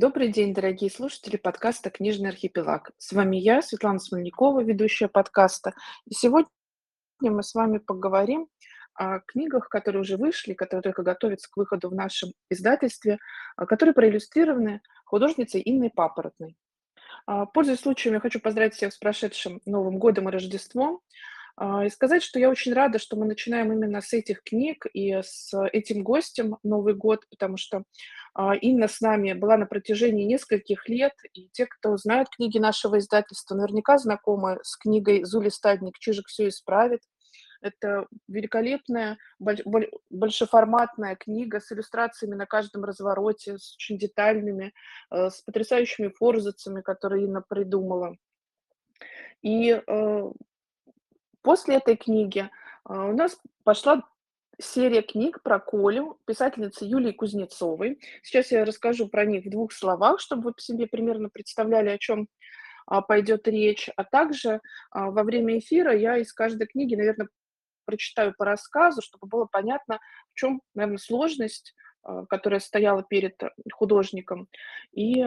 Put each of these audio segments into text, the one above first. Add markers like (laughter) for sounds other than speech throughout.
Добрый день, дорогие слушатели подкаста «Книжный архипелаг». С вами я, Светлана Смольникова, ведущая подкаста. И сегодня мы с вами поговорим о книгах, которые уже вышли, которые только готовятся к выходу в нашем издательстве, а, которые проиллюстрированы художницей Инной Папоротной. А, пользуясь случаем, я хочу поздравить всех с прошедшим Новым годом и Рождеством. А, и сказать, что я очень рада, что мы начинаем именно с этих книг и с этим гостем Новый год, потому что а, Инна с нами была на протяжении нескольких лет, и те, кто знает книги нашего издательства, наверняка знакомы с книгой Зули Стадник «Чижик все исправит». Это великолепная, большеформатная книга с иллюстрациями на каждом развороте, с очень детальными, э, с потрясающими форзацами, которые Инна придумала. И э, После этой книги а, у нас пошла серия книг про Колю, писательницы Юлии Кузнецовой. Сейчас я расскажу про них в двух словах, чтобы вы себе примерно представляли, о чем а, пойдет речь. А также а, во время эфира я из каждой книги, наверное, прочитаю по рассказу, чтобы было понятно, в чем, наверное, сложность, которая стояла перед художником, и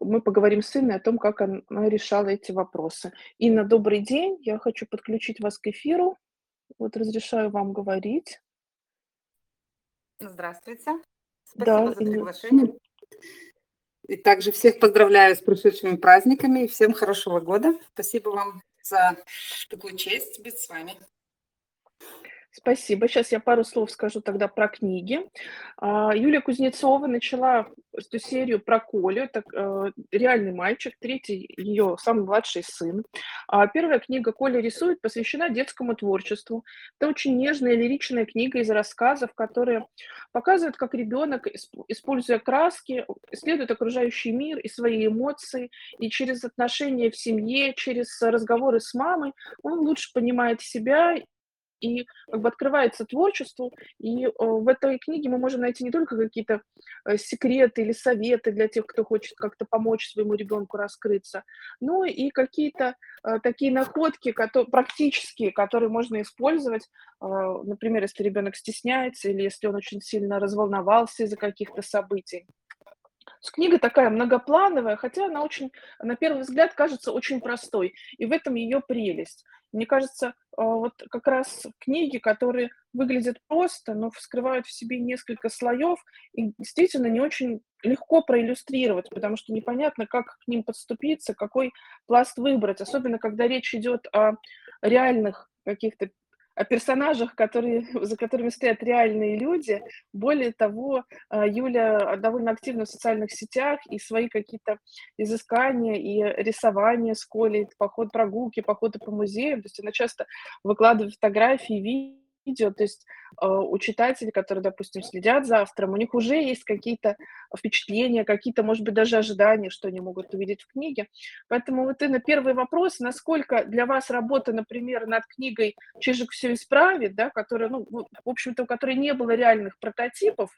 мы поговорим с Инной о том, как она решала эти вопросы. Инна, добрый день. Я хочу подключить вас к эфиру. Вот разрешаю вам говорить. Здравствуйте. Спасибо да, за приглашение. Инна. И также всех поздравляю с прошедшими праздниками и всем хорошего года. Спасибо вам за такую честь быть с вами. Спасибо. Сейчас я пару слов скажу тогда про книги. А, Юлия Кузнецова начала эту серию про Колю. Это реальный мальчик, третий ее самый младший сын. А первая книга «Коля рисует» посвящена детскому творчеству. Это очень нежная лиричная книга из рассказов, которые показывают, как ребенок, используя краски, исследует окружающий мир и свои эмоции, и через отношения в семье, через разговоры с мамой он лучше понимает себя и как бы открывается творчеству, и в этой книге мы можем найти не только какие-то э, секреты или советы для тех, кто хочет как-то помочь своему ребенку раскрыться, но и какие-то э, такие находки которые, практические, которые можно использовать, э, например, если ребенок стесняется или если он очень сильно разволновался из-за каких-то событий. Книга такая многоплановая, хотя она очень, на первый взгляд, кажется очень простой. И в этом ее прелесть. Мне кажется, а, вот как раз книги, которые выглядят просто, но вскрывают в себе несколько слоев, и действительно не очень легко проиллюстрировать, потому что непонятно, как к ним подступиться, какой пласт выбрать, особенно когда речь идет о реальных каких-то о персонажах, которые, за которыми стоят реальные люди. Более того, а, Юля довольно активна в социальных сетях, и свои какие-то изыскания и рисования с Колей, поход, прогулки, походы по музеям, то есть она часто выкладывает фотографии, видео, то есть э, у читателей, которые, допустим, следят за автором, у них уже есть какие-то впечатления, какие-то, может быть, даже ожидания, что они могут увидеть в книге. Поэтому вот и на первый вопрос, насколько для вас работа, например, над книгой «Чижик все исправит», да, которая, ну, в общем-то, у которой не было реальных прототипов,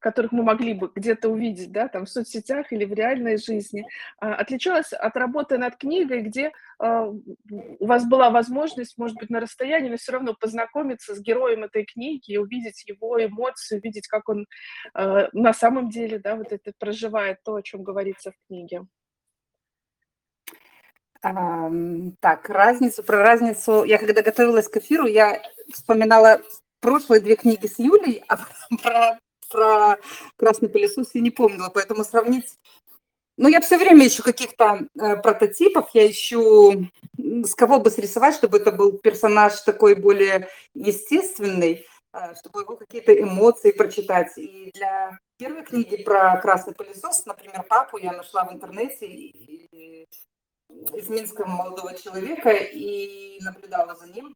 которых мы могли бы где-то увидеть, да, там в соцсетях или в реальной жизни, а, отличалась от работы над книгой, где а, у вас была возможность, может быть, на расстоянии, но все равно познакомиться с героем этой книги и увидеть его эмоции, увидеть, как он на самом деле, да, вот это проживает то, о чем говорится в книге. Так, разницу, про разницу. Я когда готовилась к эфиру, я вспоминала прошлые две книги с Юлей, а про, про красный пылесос я не помнила, поэтому сравнить... Ну, я все время ищу каких-то э, прототипов, я ищу, с кого бы срисовать, чтобы это был персонаж такой более естественный, э, чтобы его какие-то эмоции прочитать. И для первой книги про красный пылесос, например, папу я нашла в интернете из Минска молодого человека и наблюдала за ним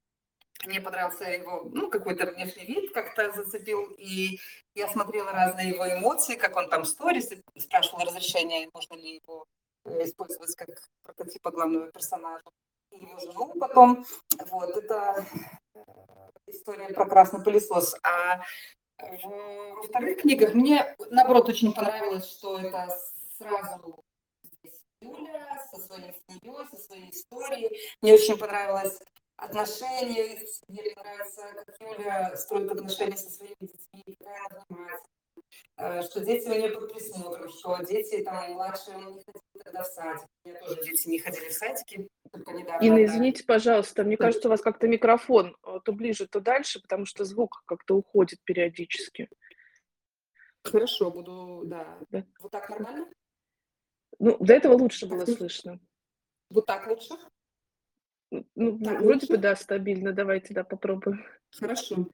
мне понравился его, ну, какой-то внешний вид как-то зацепил, и я смотрела разные его эмоции, как он там сторис, спрашивала разрешения, можно ли его э, использовать как прототипа главного персонажа. И его жену потом. Вот, это э, история про красный пылесос. А во вторых книгах мне, наоборот, очень понравилось, что это сразу Юля со своей семьей, со своей историей. Мне очень понравилось отношения, мне нравится, как Юля строит отношения со своими детьми, какая она занимается. э, что дети у нее под присмотром, что дети там младшие не ходили тогда в садик. У меня тоже дети не ходили в садики, только недавно. Инна, отдали. извините, пожалуйста, мне кажется, у вас как-то микрофон э, то ближе, то дальше, потому что звук как-то уходит периодически. Хорошо, буду, да. Да. Вот так нормально? Ну, до этого лучше было слышно. Вот так лучше? Ну, Так вроде бы, да, стабильно. Давайте, да, попробуем. Хорошо.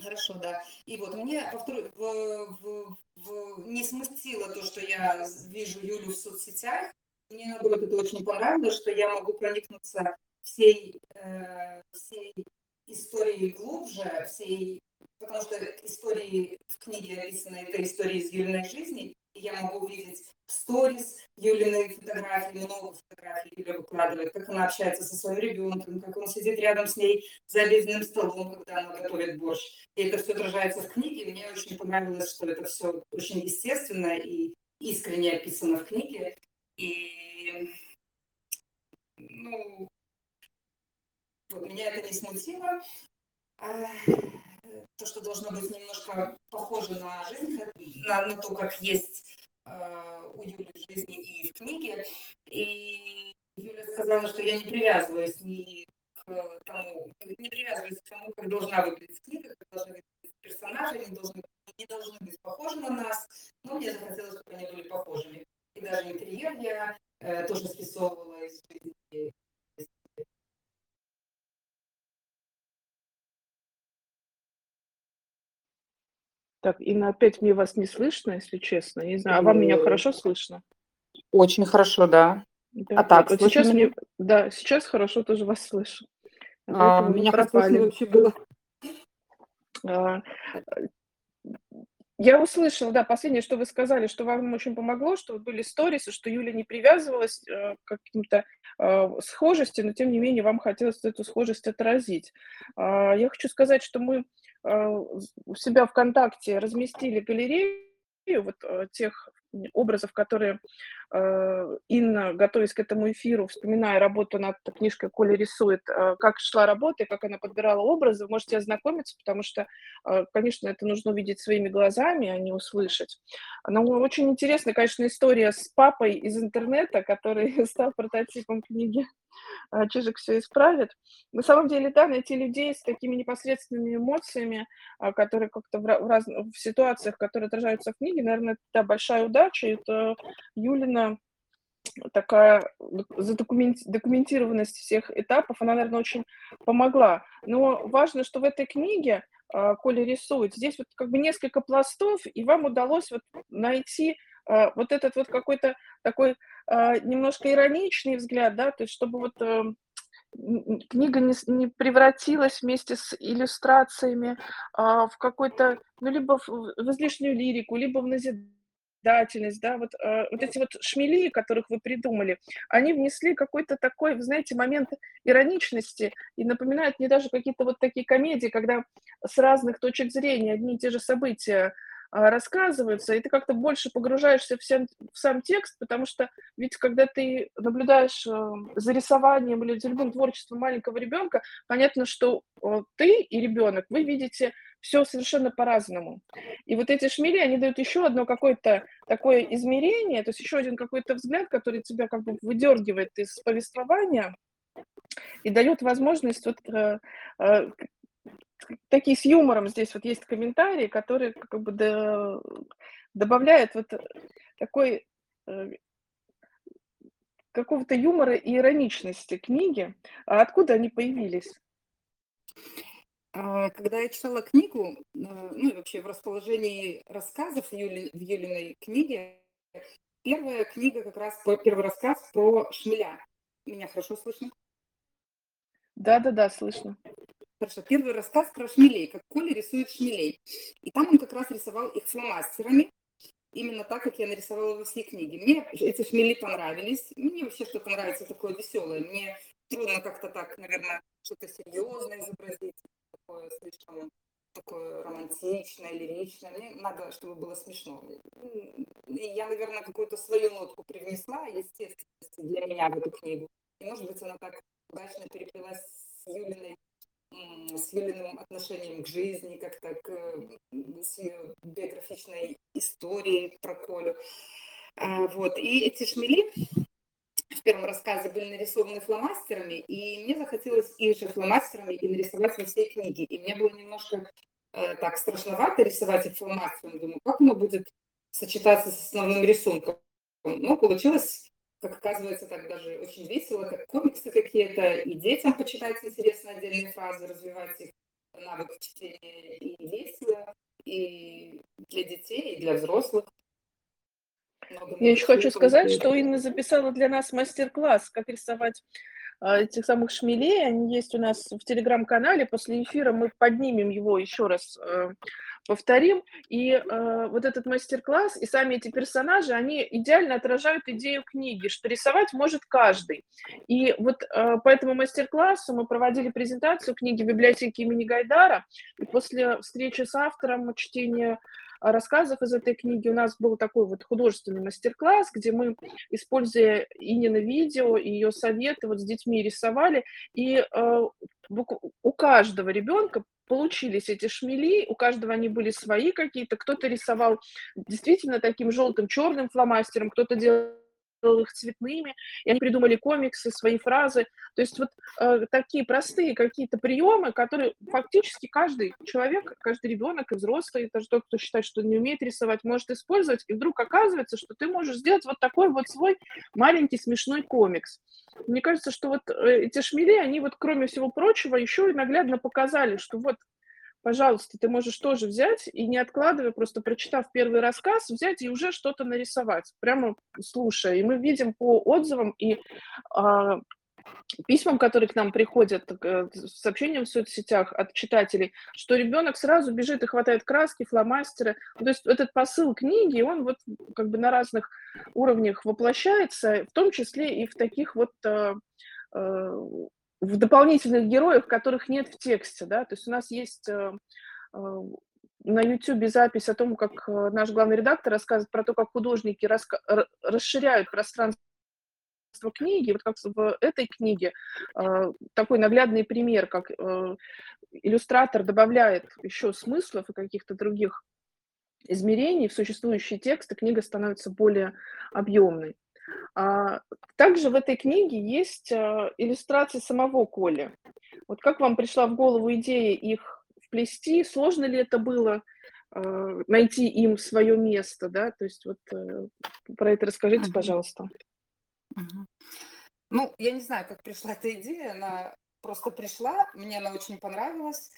Хорошо, да. И вот мне повторю, в- в- в- не смутило то, что я вижу Юлю в соцсетях. Мне, наоборот, это очень понравилось, что я могу проникнуться всей, э, всей историей глубже, всей, потому что истории в книге описаны, это истории из Юлиной жизни, я могу увидеть сторис Юлиной фотографии, много фотографий Юля выкладывает, как она общается со своим ребенком, как он сидит рядом с ней за обеденным столом, когда она готовит борщ. И это все отражается в книге. Мне очень понравилось, что это все очень естественно и искренне описано в книге. И ну, вот, меня это не смутило. То, что должно быть немножко похоже на жизнь, на, на то, как есть а, у Юли в жизни и в книге. И Юля сказала, что я не привязываюсь ни к тому, не привязываюсь к тому, как должна выглядеть книга, как должны выглядеть персонажи, они должны, не должны быть похожи на нас, но мне захотелось, чтобы они были похожими. И даже интерьер я Так, Инна, опять мне вас не слышно, если честно. Не знаю, а вам меня Ой. хорошо слышно? Очень хорошо, да. Да, А так, вот сейчас меня? мне, да, сейчас хорошо тоже вас слышу. А меня пропали. вообще было. А, Я услышала, да, последнее, что вы сказали, что вам очень помогло, что были сторисы, что Юля не привязывалась э, к каким-то э, схожести, но тем не менее вам хотелось эту схожесть отразить. А, Я хочу сказать, что мы э, у себя ВКонтакте разместили галерею вот э, тех образов, которые э, Инна, готовясь к этому эфиру, вспоминая работу над книжкой «Коля рисует», э, как шла работа и как она подбирала образы, вы можете ознакомиться, потому что, э, конечно, это нужно увидеть своими глазами, а не услышать. Но очень интересная, конечно, история с папой из интернета, который (laughs) стал прототипом книги а, «Чижик все исправит». На самом деле, да, найти людей с такими непосредственными эмоциями, которые как-то в, ра- в, раз- в ситуациях, которые отражаются в книге, наверное, это большая удача. Это Юлина такая задокументи- документированность всех этапов, она, наверное, очень помогла. Но важно, что в этой книге а, Коля рисует, здесь вот как бы несколько пластов, и вам удалось вот найти а, вот этот вот какой-то такой а, немножко ироничный взгляд, да, то есть чтобы вот н- книга не, не превратилась вместе с иллюстрациями а, в какой-то, ну, либо в, в излишнюю лирику, либо в назидательность, да, вот, а, вот эти вот шмели, которых вы придумали, они внесли какой-то такой, вы знаете, момент ироничности и напоминают мне даже какие-то вот такие комедии, когда с разных точек зрения одни и те же события рассказываются, и ты как-то больше погружаешься в, сам- в сам текст, потому что ведь когда ты наблюдаешь э, за рисованием или за любым творчеством маленького ребенка, понятно, что э, ты и ребенок, вы видите все совершенно по-разному. И вот эти шмели, они дают еще одно какое-то такое измерение, то есть еще один какой-то взгляд, который тебя как бы выдергивает из повествования и дает возможность вот э, э, такие с юмором здесь вот есть комментарии, которые как бы до- добавляют вот такой э, какого-то юмора и ироничности книги. А откуда они появились? А, Когда я читала книгу, э, ну и вообще в расположении рассказов Юли- в Юлиной книге, первая книга как раз, первый рассказ про шмеля. Меня хорошо слышно? Да-да-да, слышно. Хорошо, первый рассказ про шмелей, как Коля рисует шмелей. И там он как раз рисовал их фломастерами, именно так, как я нарисовала во всей книге. Мне эти шмели понравились. Мне вообще что-то нравится такое веселое. Мне трудно как-то так, наверное, что-то серьезное изобразить, такое слишком такое романтичное, лиричное. Мне надо, чтобы было смешно. И я, наверное, какую-то свою нотку привнесла, естественности для меня в эту книгу. И, может быть, она так удачно переплелась с Юлиной с Юлиным отношением к жизни, как-то к, м, с ее биографичной истории про Колю. А, вот, и эти шмели в первом рассказе были нарисованы фломастерами, и мне захотелось их же фломастерами и нарисовать во всей книге. И мне было немножко э, так страшновато рисовать их фломастером. Думаю, как оно будет сочетаться с основным рисунком. Ну, получилось, как оказывается, так даже очень весело, как комиксы какие-то, и детям почитать интересно отдельные фразы, развивать их навык чтения и весело, и для детей, и для взрослых. Я еще хочу сказать, что Инна записала для нас мастер-класс, как рисовать а, этих самых шмелей. Они есть у нас в телеграм-канале. После эфира мы поднимем его еще раз, э, повторим. И э, вот этот мастер-класс и сами эти персонажи, они идеально отражают идею книги, что рисовать может каждый. И вот э, по этому мастер-классу мы проводили презентацию книги в библиотеке имени Гайдара. И после встречи с автором, чтения рассказов из этой книги у нас был такой вот художественный мастер-класс, где мы, используя Инина видео и ее советы, вот с детьми рисовали, и э, у каждого ребенка получились эти шмели, у каждого они были свои какие-то, кто-то рисовал действительно таким желтым, черным фломастером, кто-то делал их цветными, и они придумали комиксы, свои фразы. То есть вот э, такие простые какие-то приемы, которые фактически каждый человек, каждый ребенок и взрослый, даже тот, кто считает, что не умеет рисовать, может использовать, и вдруг оказывается, что ты можешь сделать вот такой вот свой маленький смешной комикс. Мне кажется, что вот э, эти шмели, они вот, кроме всего прочего, еще и наглядно показали, что вот пожалуйста, ты можешь тоже взять и не откладывая, просто прочитав первый рассказ, взять и уже что-то нарисовать, прямо слушая. И мы видим по отзывам и а, письмам, которые к нам приходят, э, сообщениям в соцсетях от читателей, что ребенок сразу бежит и хватает краски, фломастеры. То есть этот посыл книги, он вот как бы на разных уровнях воплощается, в том числе и в таких вот э, э, в дополнительных героях, которых нет в тексте, да, то есть у нас есть э, э, на YouTube запись о том, как э, наш главный редактор рассказывает про то, как художники раска- расширяют пространство книги, вот как в этой книге такой наглядный пример, как иллюстратор добавляет еще смыслов и каких-то других измерений в существующий текст, и книга становится более объемной. А, также в этой книге есть а, иллюстрации самого Коли. Вот как вам пришла в голову идея их вплести? Сложно ли это было а, найти им свое место, да? То есть вот э, про это расскажите, пожалуйста. Ну, я не знаю, как пришла эта идея, она просто пришла, мне она очень понравилась.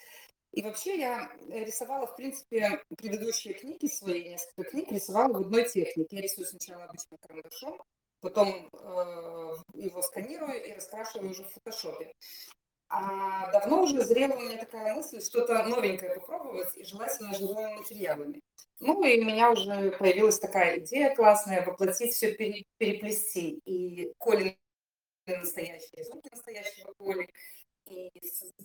И вообще я рисовала, в принципе, предыдущие книги свои, несколько книг рисовала в одной технике. Я рисую сначала обычным карандашом, потом э, его сканирую и раскрашиваю уже в фотошопе. А давно уже зрела у меня такая мысль что-то новенькое попробовать, и желательно живыми материалами. Ну, и у меня уже появилась такая идея классная, воплотить все, переплести. И Колин настоящие, звуки настоящего Коли, и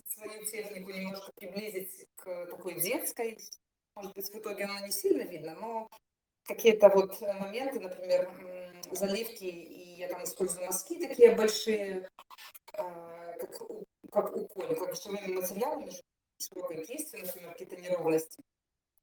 свою технику немножко приблизить к такой детской. Может быть, в итоге она не сильно видно, но какие-то вот моменты, например, заливки, и я там использую мазки такие большие, а, как, как у кони, как живыми материалами, широкой кистью, например, какие-то неровности.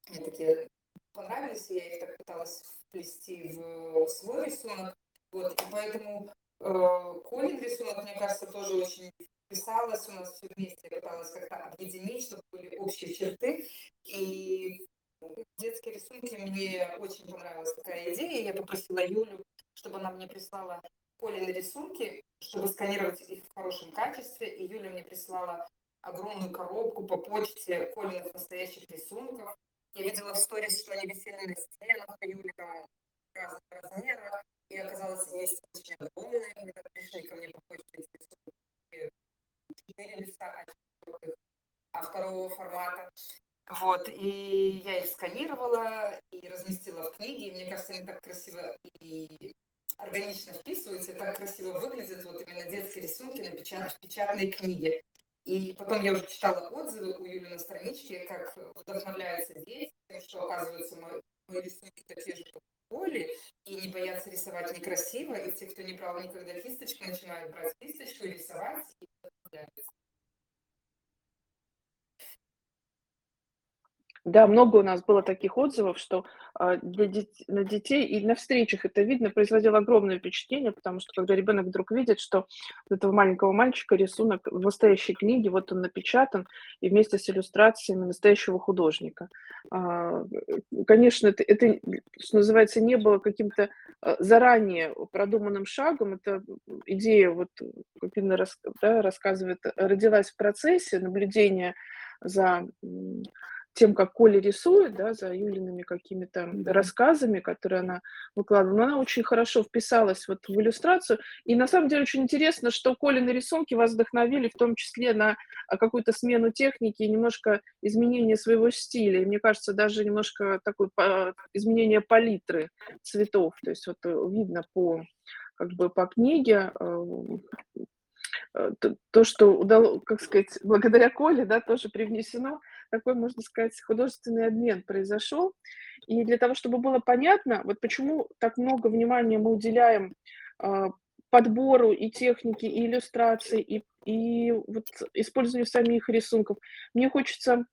Мне такие понравились, я их так пыталась вплести в свой рисунок. Вот, и поэтому э, Колин рисунок, мне кажется, тоже очень писалось у нас все вместе, пыталась как-то объединить, чтобы были общие черты. И детские рисунки мне очень понравилась такая идея. Я попросила Юлю, чтобы она мне прислала Колины рисунки, чтобы сканировать их в хорошем качестве. И Юля мне прислала огромную коробку по почте Колиных настоящих рисунков. Я видела в сторис, что они висели на стенах, а Юля там разных размеров. И оказалось, есть очень огромные, когда пришли ко мне по почте рисунки, 4 листа, а второго формата. Вот, и я их сканировала и разместила в книге. Мне кажется, они так красиво и органично вписываются, и так красиво выглядят вот именно детские рисунки на печат, печатной книге. И потом я уже читала отзывы у Юли на страничке, как вдохновляются дети, что, оказывается, мои, мои рисунки такие же, как Оли, и не боятся рисовать некрасиво, и те, кто не брал никогда кисточку, начинают брать кисточку и рисовать, и вдохновляются. Да, много у нас было таких отзывов, что а, для дет на детей и на встречах это видно, производило огромное впечатление, потому что когда ребенок вдруг видит, что у этого маленького мальчика рисунок в настоящей книге, вот он напечатан, и вместе с иллюстрациями настоящего художника. А, конечно, это, это, что называется, не было каким-то а, заранее продуманным шагом. Это идея, вот, как Инна да, рассказывает, родилась в процессе наблюдения за тем, как Коля рисует, да, за Юлиными какими-то да. рассказами, которые она выкладывала, но она очень хорошо вписалась вот в иллюстрацию. И на самом деле очень интересно, что Колины рисунки вас вдохновили в том числе на а, какую-то смену техники и немножко изменение своего стиля. И мне кажется, даже немножко такое изменение палитры цветов. То есть вот э, видно по как бы по книге э, э, то, что удалось, как сказать, благодаря Коле, да, тоже привнесено такой, можно сказать, художественный обмен произошел. И для того, чтобы было понятно, вот почему так много внимания мы уделяем э, подбору и техники, и иллюстрации, и, и вот использованию самих рисунков, мне хочется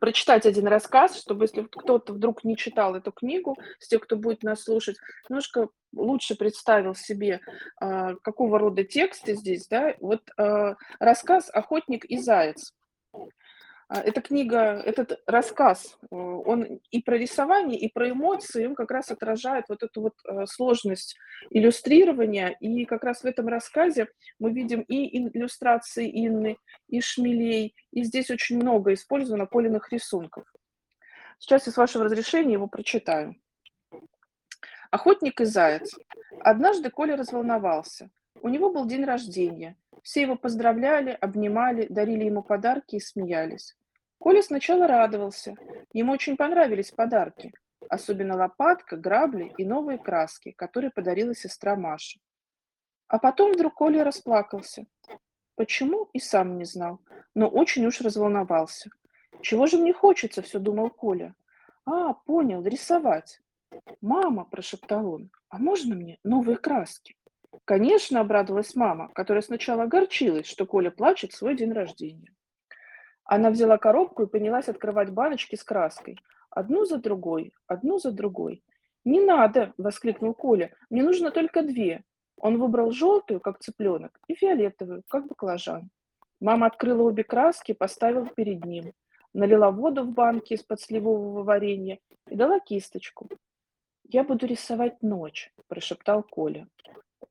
прочитать один рассказ, чтобы если кто-то вдруг не читал эту книгу, с тех, кто будет нас слушать, немножко лучше представил себе, э, какого рода тексты здесь, да, вот э, рассказ «Охотник и заяц». А, эта книга, этот рассказ, э, он и про рисование, и про эмоции, он как раз отражает вот эту вот э, сложность иллюстрирования. И как раз в этом рассказе мы видим и иллюстрации Инны, и шмелей, и здесь очень много использовано поленных рисунков. Сейчас я с вашего разрешения его прочитаю. Охотник и заяц. Однажды Коля разволновался. У него был день рождения. Все его поздравляли, обнимали, дарили ему подарки и смеялись. Коля сначала радовался. Ему очень понравились подарки. Особенно лопатка, грабли и новые краски, которые подарила сестра Маша. А потом вдруг Коля расплакался. Почему, и сам не знал, но очень уж разволновался. «Чего же мне хочется?» – все думал Коля. «А, понял, рисовать». «Мама», – прошептал он, – «а можно мне новые краски?» Конечно, обрадовалась мама, которая сначала огорчилась, что Коля плачет в свой день рождения. Она взяла коробку и принялась открывать баночки с краской. Одну за другой, одну за другой. «Не надо!» – воскликнул Коля. «Мне нужно только две». Он выбрал желтую, как цыпленок, и фиолетовую, как баклажан. Мама открыла обе краски и поставила перед ним. Налила воду в банке из-под сливового варенья и дала кисточку. «Я буду рисовать ночь», – прошептал Коля.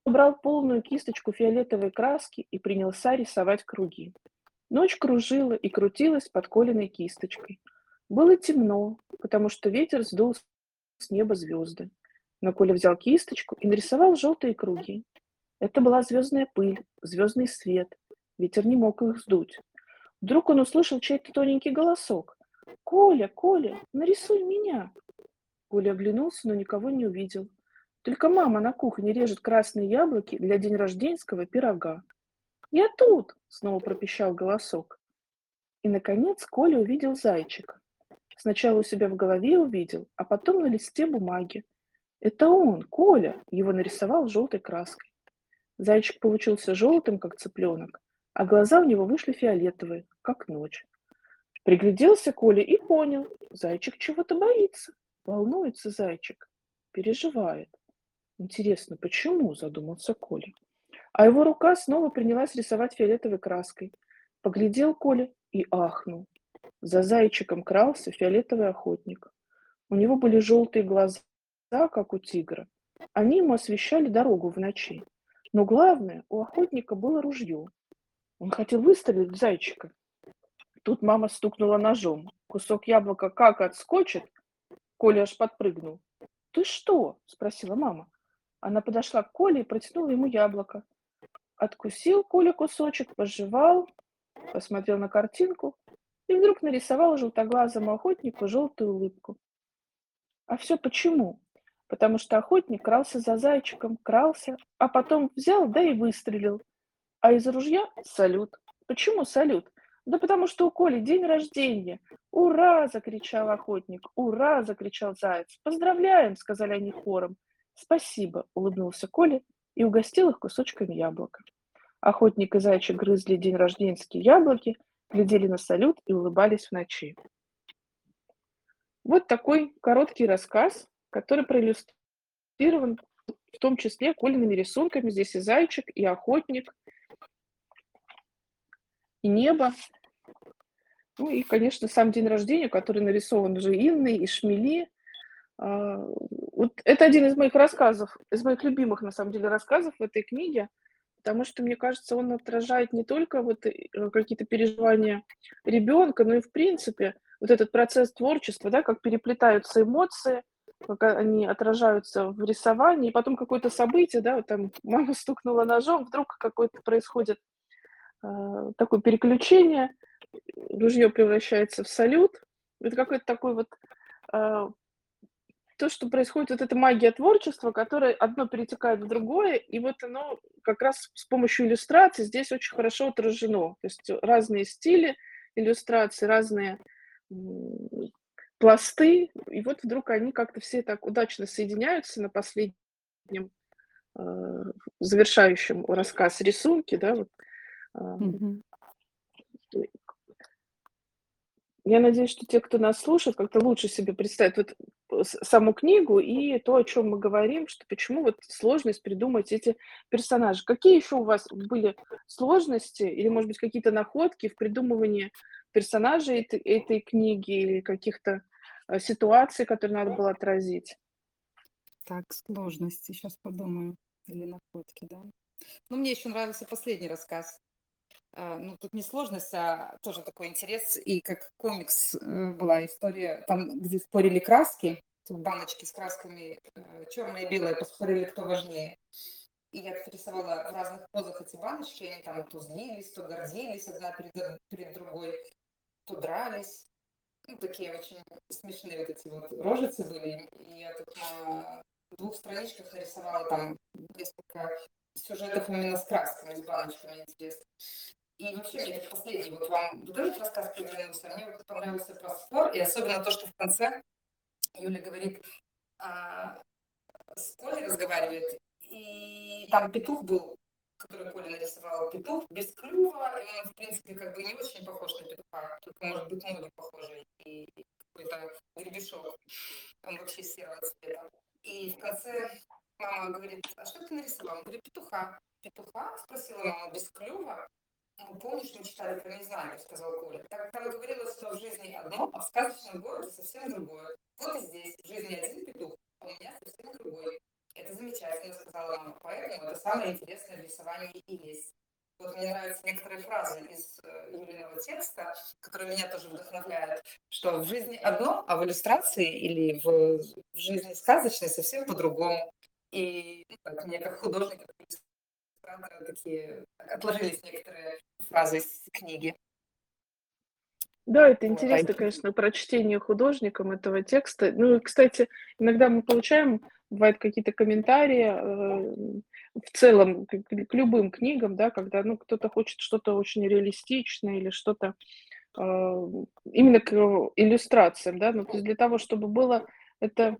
Убрал полную кисточку фиолетовой краски и принялся рисовать круги. Ночь кружила и крутилась под Колиной кисточкой. Было темно, потому что ветер сдул с неба звезды. Но Коля взял кисточку и нарисовал желтые круги. Это была звездная пыль, звездный свет. Ветер не мог их сдуть. Вдруг он услышал чей-то тоненький голосок. «Коля, Коля, нарисуй меня!» Коля оглянулся, но никого не увидел. Только мама на кухне режет красные яблоки для день рожденского пирога. «Я тут!» — снова пропищал голосок. И, наконец, Коля увидел зайчика. Сначала у себя в голове увидел, а потом на листе бумаги. Это он, Коля, его нарисовал желтой краской. Зайчик получился желтым, как цыпленок, а глаза у него вышли фиолетовые, как ночь. Пригляделся Коля и понял, зайчик чего-то боится. Волнуется зайчик, переживает. Интересно, почему, задумался Коля. А его рука снова принялась рисовать фиолетовой краской. Поглядел Коля и ахнул. За зайчиком крался фиолетовый охотник. У него были желтые глаза, как у тигра. Они ему освещали дорогу в ночи. Но главное, у охотника было ружье. Он хотел выстрелить в зайчика. Тут мама стукнула ножом. Кусок яблока как отскочит, Коля аж подпрыгнул. «Ты что?» – спросила мама. Она подошла к Коле и протянула ему яблоко. Откусил Коля кусочек, пожевал, посмотрел на картинку и вдруг нарисовал желтоглазому охотнику желтую улыбку. А все почему? Потому что охотник крался за зайчиком, крался, а потом взял, да и выстрелил. А из ружья салют. Почему салют? Да потому что у Коли день рождения. «Ура!» – закричал охотник. «Ура!» – закричал заяц. «Поздравляем!» – сказали они хором. «Спасибо!» – улыбнулся Коля и угостил их кусочками яблока. Охотник и зайчик грызли день рожденские яблоки, глядели на салют и улыбались в ночи. Вот такой короткий рассказ, который проиллюстрирован в том числе Колиными рисунками. Здесь и зайчик, и охотник, и небо. Ну и, конечно, сам день рождения, который нарисован уже Инной и Шмели. А, вот это один из моих рассказов, из моих любимых, на самом деле, рассказов в этой книге, потому что, мне кажется, он отражает не только вот э, какие-то переживания ребенка, но и, в принципе, вот этот процесс творчества, да, как переплетаются эмоции, как они отражаются в рисовании, и потом какое-то событие, да, вот там мама стукнула ножом, вдруг какое-то происходит э, такое переключение, ружье превращается в салют. Это какой-то такой вот э, то, что происходит, вот эта магия творчества, которая одно перетекает в другое, и вот оно как раз с помощью иллюстрации здесь очень хорошо отражено. То есть разные стили иллюстрации, разные пласты, и вот вдруг они как-то все так удачно соединяются на последнем э, завершающем рассказ рисунке, да, вот, mm-hmm. Я надеюсь, что те, кто нас слушает, как-то лучше себе представят вот саму книгу и то, о чем мы говорим, что почему вот сложность придумать эти персонажи. Какие еще у вас были сложности или, может быть, какие-то находки в придумывании персонажей этой, этой книги или каких-то э, ситуаций, которые надо было отразить? Так, сложности, сейчас подумаю. Или находки, да. Ну, мне еще нравился последний рассказ ну, тут не сложность, а тоже такой интерес. И как комикс э, была история, там, где спорили краски, баночки с красками, э, черное и белое, поспорили, кто важнее. И я рисовала в разных позах эти баночки, они там то злились, то гордились одна перед, перед другой, то дрались. Ну, такие очень смешные вот эти вот рожицы были. И я тут на двух страничках нарисовала там несколько сюжетов именно с красками, с баночками интересно. И вообще, мне последний, вот вам вот этот рассказ приглянулся, мне вот понравился про спор, и особенно то, что в конце Юля говорит, а, с Колей разговаривает, и там петух был, который Коля нарисовал, петух без клюва, и он, в принципе, как бы не очень похож на петуха, только, может быть, ноги похожи, и какой-то гребешок, он вообще серого цвета. И в конце мама говорит, а что ты нарисовал? Он говорит, петуха. Петуха? Спросила мама, без клюва? Ну, помнишь, мы читали про незнание, сказал Коля. Так, там говорилось, что в жизни одно, а в сказочном городе совсем другое. Вот и здесь, в жизни один петух, а у меня совсем другой. Это замечательно, сказала мама. Поэтому это самое интересное в рисовании и есть. Вот мне нравятся некоторые фразы из э, Юлиного текста, которые меня тоже вдохновляют, что в жизни одно, а в иллюстрации или в, в жизни сказочной совсем по-другому. И ну, так, мне как художник такие отложились некоторые фразы из книги. Да, это интересно, конечно, прочтение художником этого текста. Ну, кстати, иногда мы получаем, бывают какие-то комментарии э, в целом к, к любым книгам, да, когда ну, кто-то хочет что-то очень реалистичное или что-то э, именно к иллюстрациям, да, ну, то есть для того, чтобы было это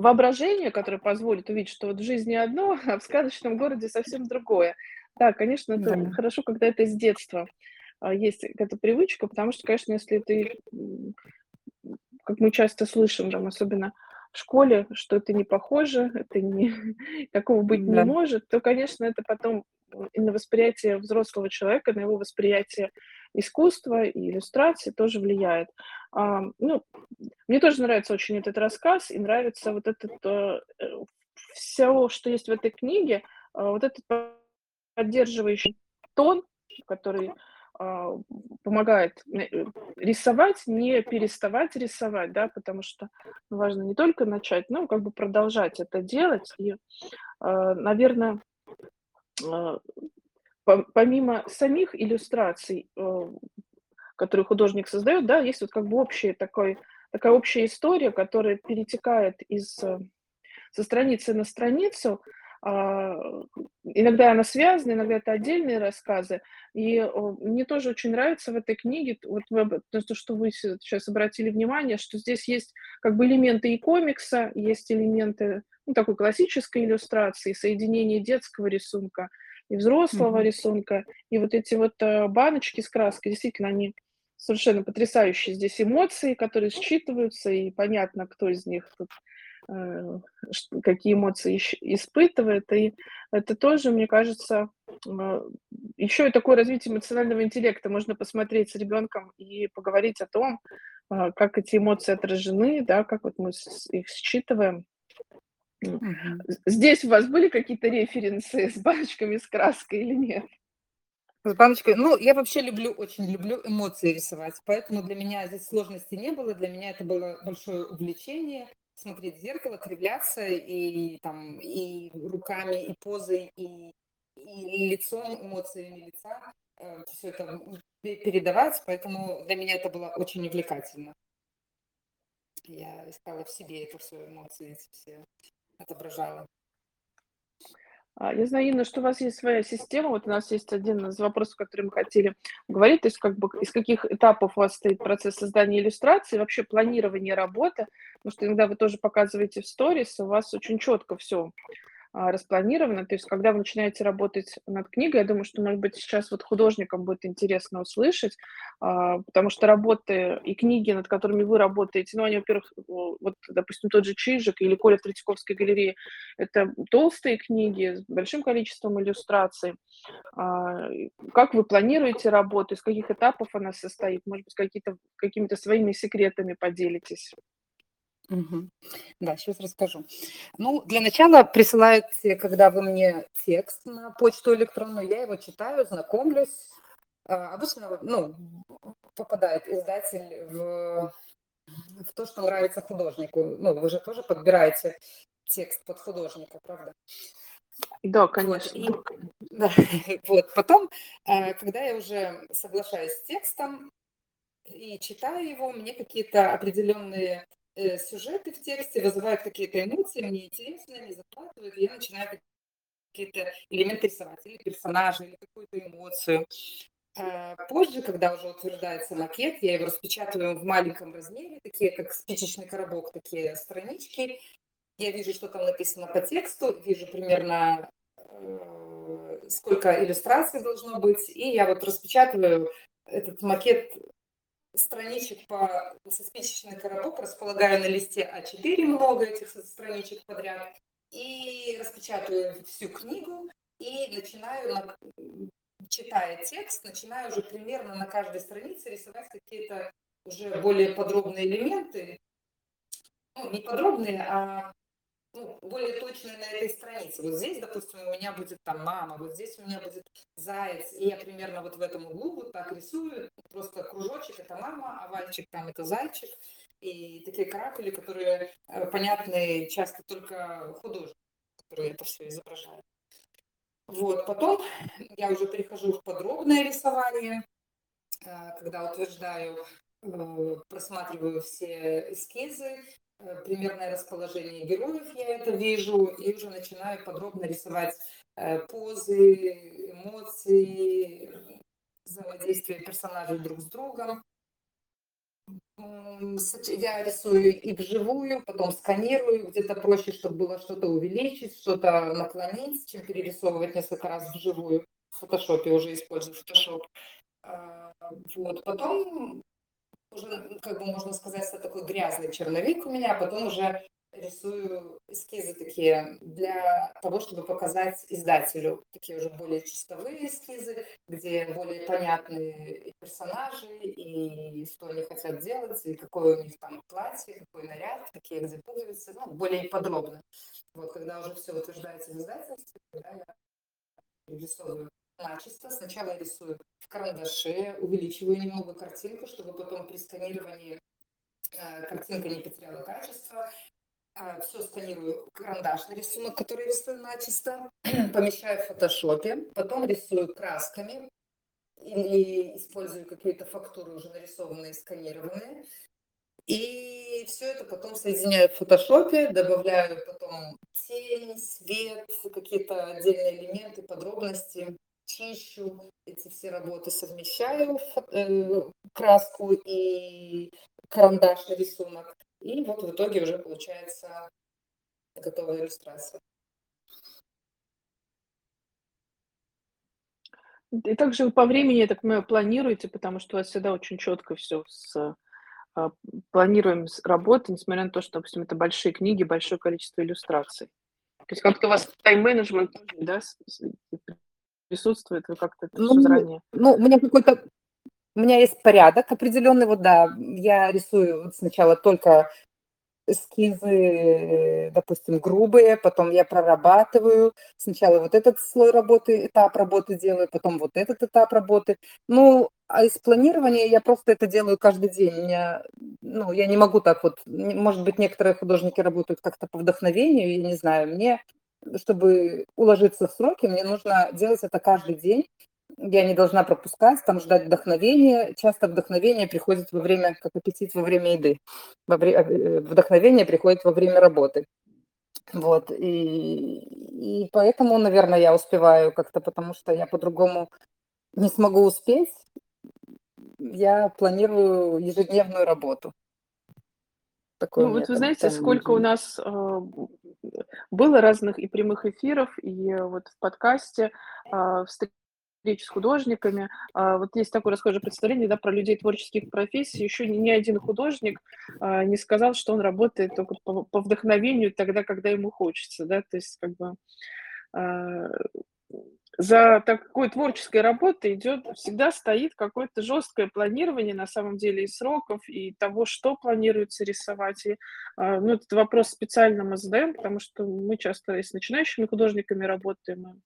воображение, которое позволит увидеть, что вот в жизни одно, (laughs) а в сказочном городе совсем другое. Да, конечно, это да. хорошо, когда это с детства а, есть эта привычка, потому что, конечно, если ты, как мы часто слышим, там, особенно в школе, что это не похоже, это не (laughs) такого быть да. не может, то, конечно, это потом и на восприятие взрослого человека, на его восприятие искусства и иллюстрации тоже влияет. А, ну, мне тоже нравится очень этот рассказ, и нравится вот этот э, все, что есть в этой книге, а, вот этот поддерживающий тон, который а, помогает э, рисовать, не переставать рисовать, да, потому что важно не только начать, но как бы продолжать это делать. И, а, наверное, а, помимо самих иллюстраций, э, которые художник создает, да, есть вот как бы общая такой, такая общая история, которая перетекает из, э, со страницы на страницу. А, иногда она связана, иногда это отдельные рассказы. И мне тоже очень нравится в этой книге, вот то, что вы сейчас обратили внимание, что здесь есть как бы элементы и комикса, есть элементы ну, такой классической иллюстрации, соединение детского рисунка – и взрослого mm-hmm. рисунка. И вот эти вот э, баночки с краской, действительно, они совершенно потрясающие здесь эмоции, которые считываются, и понятно, кто из них тут э, какие эмоции испытывает. И это тоже, мне кажется, э, еще и такое развитие эмоционального интеллекта. Можно посмотреть с ребенком и поговорить о том, как эти эмоции отражены, да, как вот мы их считываем. Угу. Здесь у вас были какие-то референсы с баночками с краской или нет? С баночкой. Ну, я вообще люблю, очень люблю эмоции рисовать, поэтому для меня здесь сложности не было. Для меня это было большое увлечение смотреть в зеркало, кривляться и там и руками, и позой, и, и лицом, эмоциями лица э, все это передавать, поэтому для меня это было очень увлекательно. Я искала в себе это все эмоции, эти все отображала. А, я знаю, Инна, что у вас есть своя система. Вот у нас есть один из вопросов, который мы хотели говорить, то есть как бы из каких этапов у вас стоит процесс создания иллюстрации, вообще планирование работы, потому что иногда вы тоже показываете в сторис, у вас очень четко все распланировано. То есть, когда вы начинаете работать над книгой, я думаю, что, может быть, сейчас вот художникам будет интересно услышать, а, потому что работы и книги, над которыми вы работаете, ну, они, во-первых, вот, допустим, тот же Чижик или Коля Третьяковской галерее, это толстые книги с большим количеством иллюстраций. А, как вы планируете работу, из каких этапов она состоит? Может быть, какие-то, какими-то своими секретами поделитесь? Да, сейчас расскажу. Ну, для начала присылаете, когда вы мне текст на почту электронную, я его читаю, знакомлюсь. А, Обычно, ну, попадает издатель в, в то, что нравится художнику. Ну, вы же тоже подбираете текст под художника, правда? Да, Вот, конечно. и, (laughs) да, вот, потом, а, когда я уже соглашаюсь с текстом и читаю его, мне какие-то определенные э, сюжеты в тексте вызывают какие-то эмоции, мне интересно, они захватывают, я начинаю какие-то элементы рисовать, или персонажа, или какую-то эмоцию. А позже, когда уже утверждается макет, я его распечатываю в маленьком размере, такие как спичечный коробок, такие странички. Я вижу, что там написано по тексту, вижу примерно э, сколько иллюстраций должно быть, и я вот распечатываю этот макет страничек по со спичечный коробок, располагаю на листе А4 много этих страничек подряд, и распечатываю всю книгу, и начинаю, читая текст, начинаю уже примерно на каждой странице рисовать какие-то уже более подробные элементы, ну, не подробные, а ну, более точно на этой странице. Вот здесь, допустим, у меня будет там мама, вот здесь у меня будет заяц, и я примерно вот в этом углу вот так рисую, просто кружочек это мама, овальчик там это зайчик, и такие каракули, которые э, понятны часто только художнику, который это все изображает. Вот, потом я уже перехожу в подробное рисование, э, когда утверждаю, э, просматриваю все эскизы, примерное расположение героев, я это вижу, и уже начинаю подробно рисовать э, позы, эмоции, взаимодействие персонажей друг с другом. Я рисую и вживую, потом сканирую, где-то проще, чтобы было что-то увеличить, что-то наклонить, чем перерисовывать несколько раз вживую. В фотошопе уже использую фотошоп. А, вот. Потом уже, как бы можно сказать, это такой грязный черновик у меня, а потом уже рисую эскизы такие для того, чтобы показать издателю такие уже более чистовые эскизы, где более понятные персонажи и что они хотят делать, и какое у них там платье, какой наряд, какие где пуговицы, ну, более подробно. Вот, когда уже все утверждается в издательстве, тогда я рисую начисто. Сначала рисую в карандаше, увеличиваю немного картинку, чтобы потом при сканировании э, картинка не потеряла качество. Э, все сканирую карандашный рисунок, который рисую начисто, (clears throat) помещаю в фотошопе, потом рисую красками или использую какие-то фактуры уже нарисованные, сканированные. И все это потом соединяю в фотошопе, добавляю потом тень, свет, какие-то отдельные элементы, подробности чищу эти все работы, совмещаю э, краску и карандашный рисунок. И вот в итоге уже получается готовая иллюстрация. И также вы по времени, я так понимаю, планируете, потому что у вас всегда очень четко все с а, планируем работы, несмотря на то, что, допустим, это большие книги, большое количество иллюстраций. То есть как-то у вас тайм-менеджмент да, присутствует, вы как-то это Ну, все заранее ну, у меня какой-то у меня есть порядок определенный. Вот да, я рисую вот сначала только эскизы, допустим, грубые, потом я прорабатываю. Сначала вот этот слой работы, этап работы делаю, потом вот этот этап работы. Ну, а из планирования я просто это делаю каждый день. У меня, ну, я не могу так вот, может быть, некоторые художники работают как-то по вдохновению, я не знаю. Мне, чтобы уложиться в сроки, мне нужно делать это каждый день я не должна пропускать, там ждать вдохновения. Часто вдохновение приходит во время, как аппетит во время еды. Во вре- э, вдохновение приходит во время работы. Вот, и, и поэтому, наверное, я успеваю как-то, потому что я по-другому не смогу успеть. Я планирую ежедневную работу. Такой ну, вот вы знаете, сколько у нас э, было разных и прямых эфиров, и вот в подкасте э, встреч встреч с художниками. А, вот есть такое расхожее представление да, про людей творческих профессий. Еще ни, один художник не сказал, что он работает только по, вдохновению тогда, когда ему хочется. Да? То есть как бы за такой творческой работой идет, всегда стоит какое-то жесткое планирование на самом деле и сроков, и того, что планируется рисовать. И, ну, этот вопрос специально мы задаем, потому что мы часто с начинающими художниками работаем,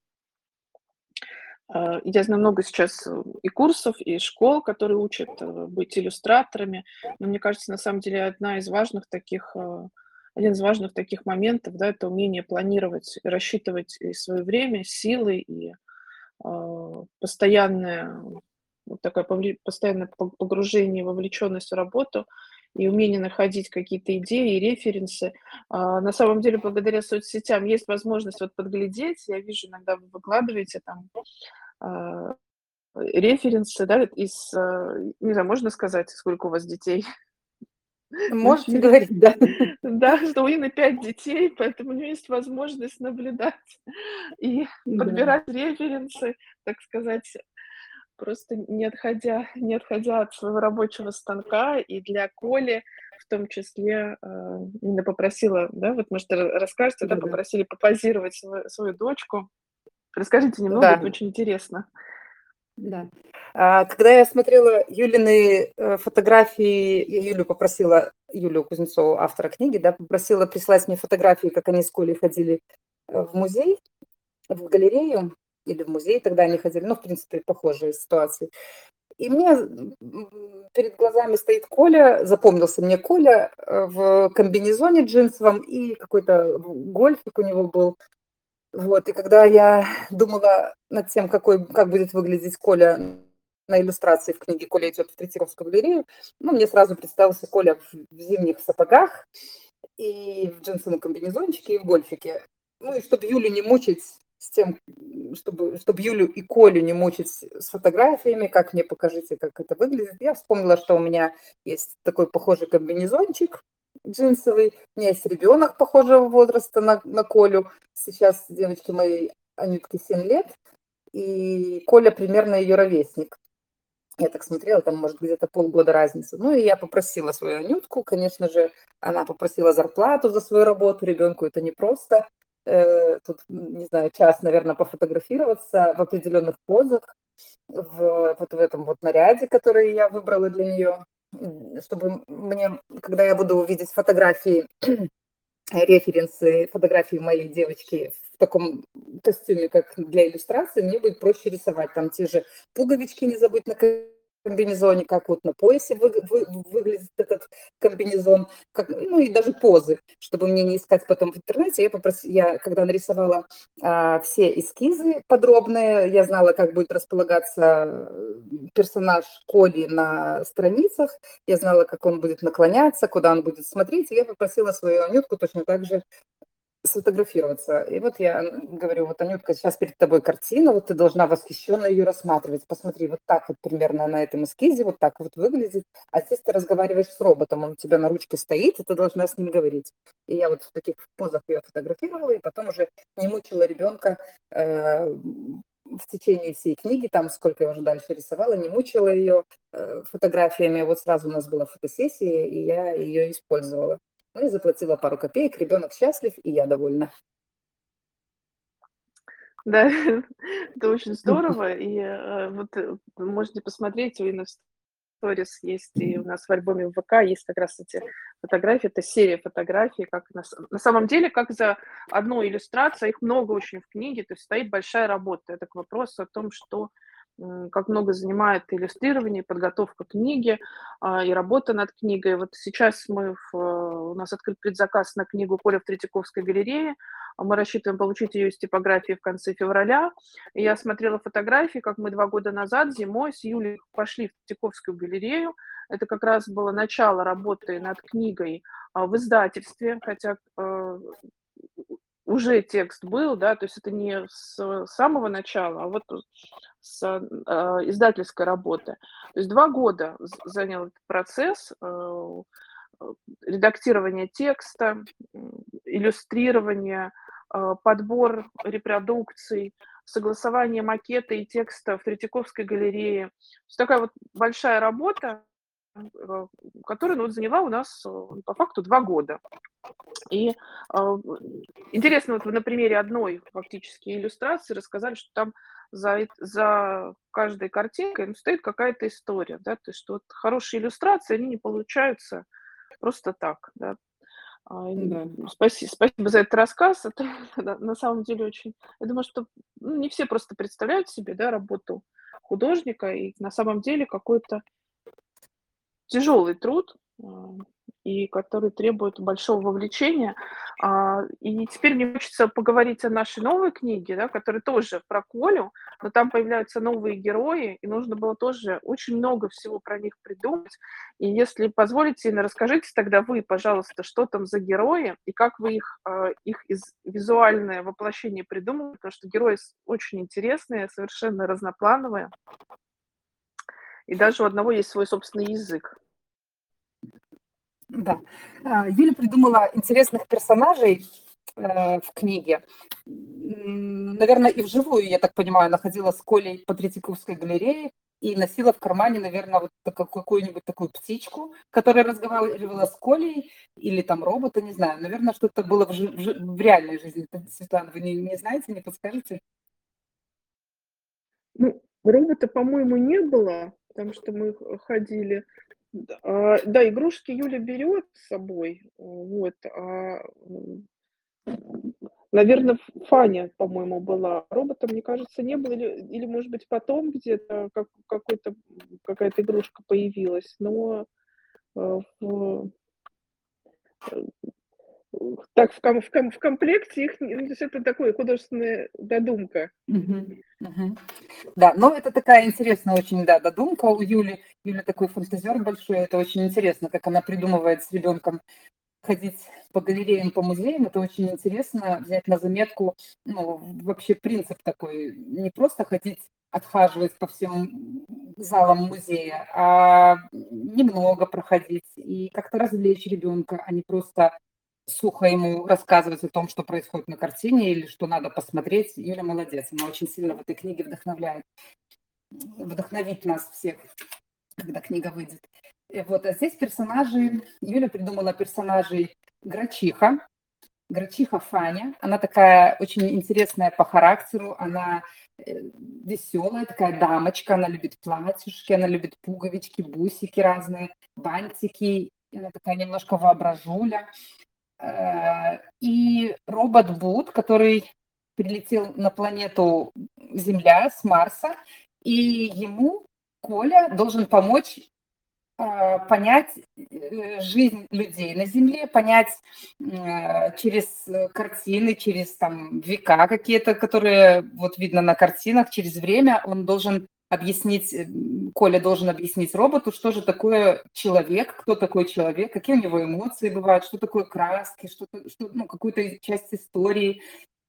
а, я знаю много сейчас и курсов, и школ, которые учат э, быть иллюстраторами, но мне кажется, на самом деле одна из важных таких, э, один из важных таких моментов, да, это умение планировать, рассчитывать и свое время, силы и а, постоянное вот такое постоянное погружение, вовлеченность в работу и умение находить какие-то идеи и референсы. А, на самом деле, благодаря соцсетям есть возможность вот подглядеть. Я вижу, иногда вы выкладываете там а, референсы, да, из, не знаю, можно сказать, сколько у вас детей? Можете говорить, да. (laughs) Да, что у Инны пять детей, поэтому у нее есть возможность наблюдать и подбирать референсы, так сказать, просто не отходя, не отходя от своего рабочего станка. И для Коли в том числе э, Инна попросила, да, вот может расскажете, да, да, попросили попозировать свою, свою дочку. Расскажите немного, да. это очень интересно. Да. А, когда я смотрела Юлины э, фотографии, я Юлю попросила, Юлю Кузнецову, автора книги, да, попросила прислать мне фотографии, как они с Колей ходили э, в музей, в галерею или в музей, тогда они ходили, ну, в принципе, похожие ситуации. И мне перед глазами стоит Коля, запомнился мне Коля э, в комбинезоне джинсовом и какой-то гольфик у него был. Вот, и когда я думала над тем, какой, как будет выглядеть Коля на иллюстрации в книге «Коля идет в Третьяковскую галерею», ну, мне сразу представился Коля в зимних сапогах и в джинсовом комбинезончике и в гольфике. Ну, и чтобы Юлю не мучить с тем, чтобы, чтобы Юлю и Колю не мучить с фотографиями, как мне покажите, как это выглядит. Я вспомнила, что у меня есть такой похожий комбинезончик джинсовый, у меня есть ребенок похожего возраста на, на Колю, сейчас девочке моей Анютке 7 лет, и Коля примерно ее ровесник. Я так смотрела, там, может, где-то полгода разница. Ну, и я попросила свою Анютку, конечно же, она попросила зарплату за свою работу, ребенку это непросто. Э, тут, не знаю, час, наверное, пофотографироваться в определенных позах, в, вот в этом вот наряде, который я выбрала для нее, чтобы мне, когда я буду увидеть фотографии, (clears throat) референсы, фотографии моей девочки в таком костюме, как для иллюстрации, мне будет проще рисовать. Там те же пуговички не забыть на комбинезоне, как вот на поясе вы, вы, выглядит этот комбинезон, как, ну и даже позы, чтобы мне не искать потом в интернете. Я попросила, я когда нарисовала а, все эскизы подробные, я знала, как будет располагаться персонаж Коли на страницах, я знала, как он будет наклоняться, куда он будет смотреть, и я попросила свою Анютку точно так же сфотографироваться. И вот я говорю, вот, Анютка, сейчас перед тобой картина, вот ты должна восхищенно ее рассматривать. Посмотри, вот так вот примерно на этом эскизе, вот так вот выглядит. А здесь ты разговариваешь с роботом, он у тебя на ручке стоит, и ты должна с ним говорить. И я вот в таких позах ее фотографировала, и потом уже не мучила ребенка э, в течение всей книги, там сколько я уже дальше рисовала, не мучила ее э, фотографиями. Вот сразу у нас была фотосессия, и я ее использовала. Ну и заплатила пару копеек, ребенок счастлив, и я довольна. Да, (laughs) это очень здорово. И э, вот э, можете посмотреть, у Инны сторис есть, и у нас в альбоме ВК есть как раз эти фотографии, это серия фотографий, как на, на самом деле, как за одну иллюстрацию, их много очень в книге, то есть стоит большая работа. Это к вопросу о том, что как много занимает иллюстрирование, подготовка книги а, и работа над книгой. Вот сейчас мы в, у нас открыт предзаказ на книгу Коля в Третьяковской галерее. Мы рассчитываем получить ее из типографии в конце февраля. И я смотрела фотографии, как мы два года назад зимой с Юлей пошли в Третьяковскую галерею. Это как раз было начало работы над книгой а, в издательстве, хотя а, уже текст был, да, то есть это не с самого начала, а вот с э, издательской работы. То есть два года занял этот процесс э, редактирования текста, иллюстрирования, э, подбор репродукций, согласование макета и текста в Третьяковской галерее. То есть такая вот большая работа, Э, которая ну, заняла у нас э, по факту два года. И э, интересно, вот вы на примере одной фактически иллюстрации рассказали, что там за, за каждой картинкой ну, стоит какая-то история, да, то есть что вот хорошие иллюстрации, они не получаются просто так, да. А, да. Спасибо, спасибо за этот рассказ. Это (laughs) на самом деле очень... Я думаю, что ну, не все просто представляют себе да, работу художника, и на самом деле какой-то тяжелый труд, а, и который требует большого вовлечения. А, и теперь мне хочется поговорить о нашей новой книге, да, которая тоже про Колю, но там появляются новые герои, и нужно было тоже очень много всего про них придумать. И если позволите, расскажите тогда вы, пожалуйста, что там за герои, и как вы их, а, их из визуальное воплощение придумали, потому что герои очень интересные, совершенно разноплановые. И даже у одного есть свой собственный язык. Да. А, Юля придумала интересных персонажей э, в книге. Наверное, и вживую, я так понимаю, находила с Колей по Третьяковской галерее и носила в кармане, наверное, вот какую-нибудь такую птичку, которая разговаривала с Колей, или там робота, не знаю. Наверное, что-то было в, в, в реальной жизни. Светлана, вы не, не знаете, не подскажете? Ну, робота, по-моему, не было, потому что мы ходили. А, да, игрушки Юля берет с собой. Вот. А, наверное, Фаня, по-моему, была. Робота, мне кажется, не было. Или, или может быть, потом где-то как, какой-то, какая-то игрушка появилась. Но а, в, так в, ком, в, ком, в комплекте их, ну, то есть это такое художественная додумка. Угу, угу. Да, но это такая интересная очень, да, додумка у Юли. Юля такой фантазер большой, это очень интересно, как она придумывает с ребенком ходить по галереям, по музеям, это очень интересно взять на заметку, ну, вообще принцип такой, не просто ходить отхаживать по всем залам музея, а немного проходить и как-то развлечь ребенка, а не просто сухо ему рассказывать о том, что происходит на картине или что надо посмотреть. Юля молодец, она очень сильно в этой книге вдохновляет, вдохновить нас всех, когда книга выйдет. И вот, а здесь персонажи, Юля придумала персонажей Грачиха, Грачиха Фаня. Она такая очень интересная по характеру, она э, веселая такая дамочка, она любит платьюшки, она любит пуговички, бусики разные, бантики, она такая немножко воображуля. Э, и робот Бут, который прилетел на планету Земля с Марса, и ему Коля должен помочь э, понять э, жизнь людей на Земле, понять через картины, через там века какие-то, которые вот видно на картинах, через время он должен объяснить, э, Коля должен объяснить роботу, что же такое человек, кто такой человек, какие у него эмоции бывают, что такое краски, что, что ну, какую-то часть истории.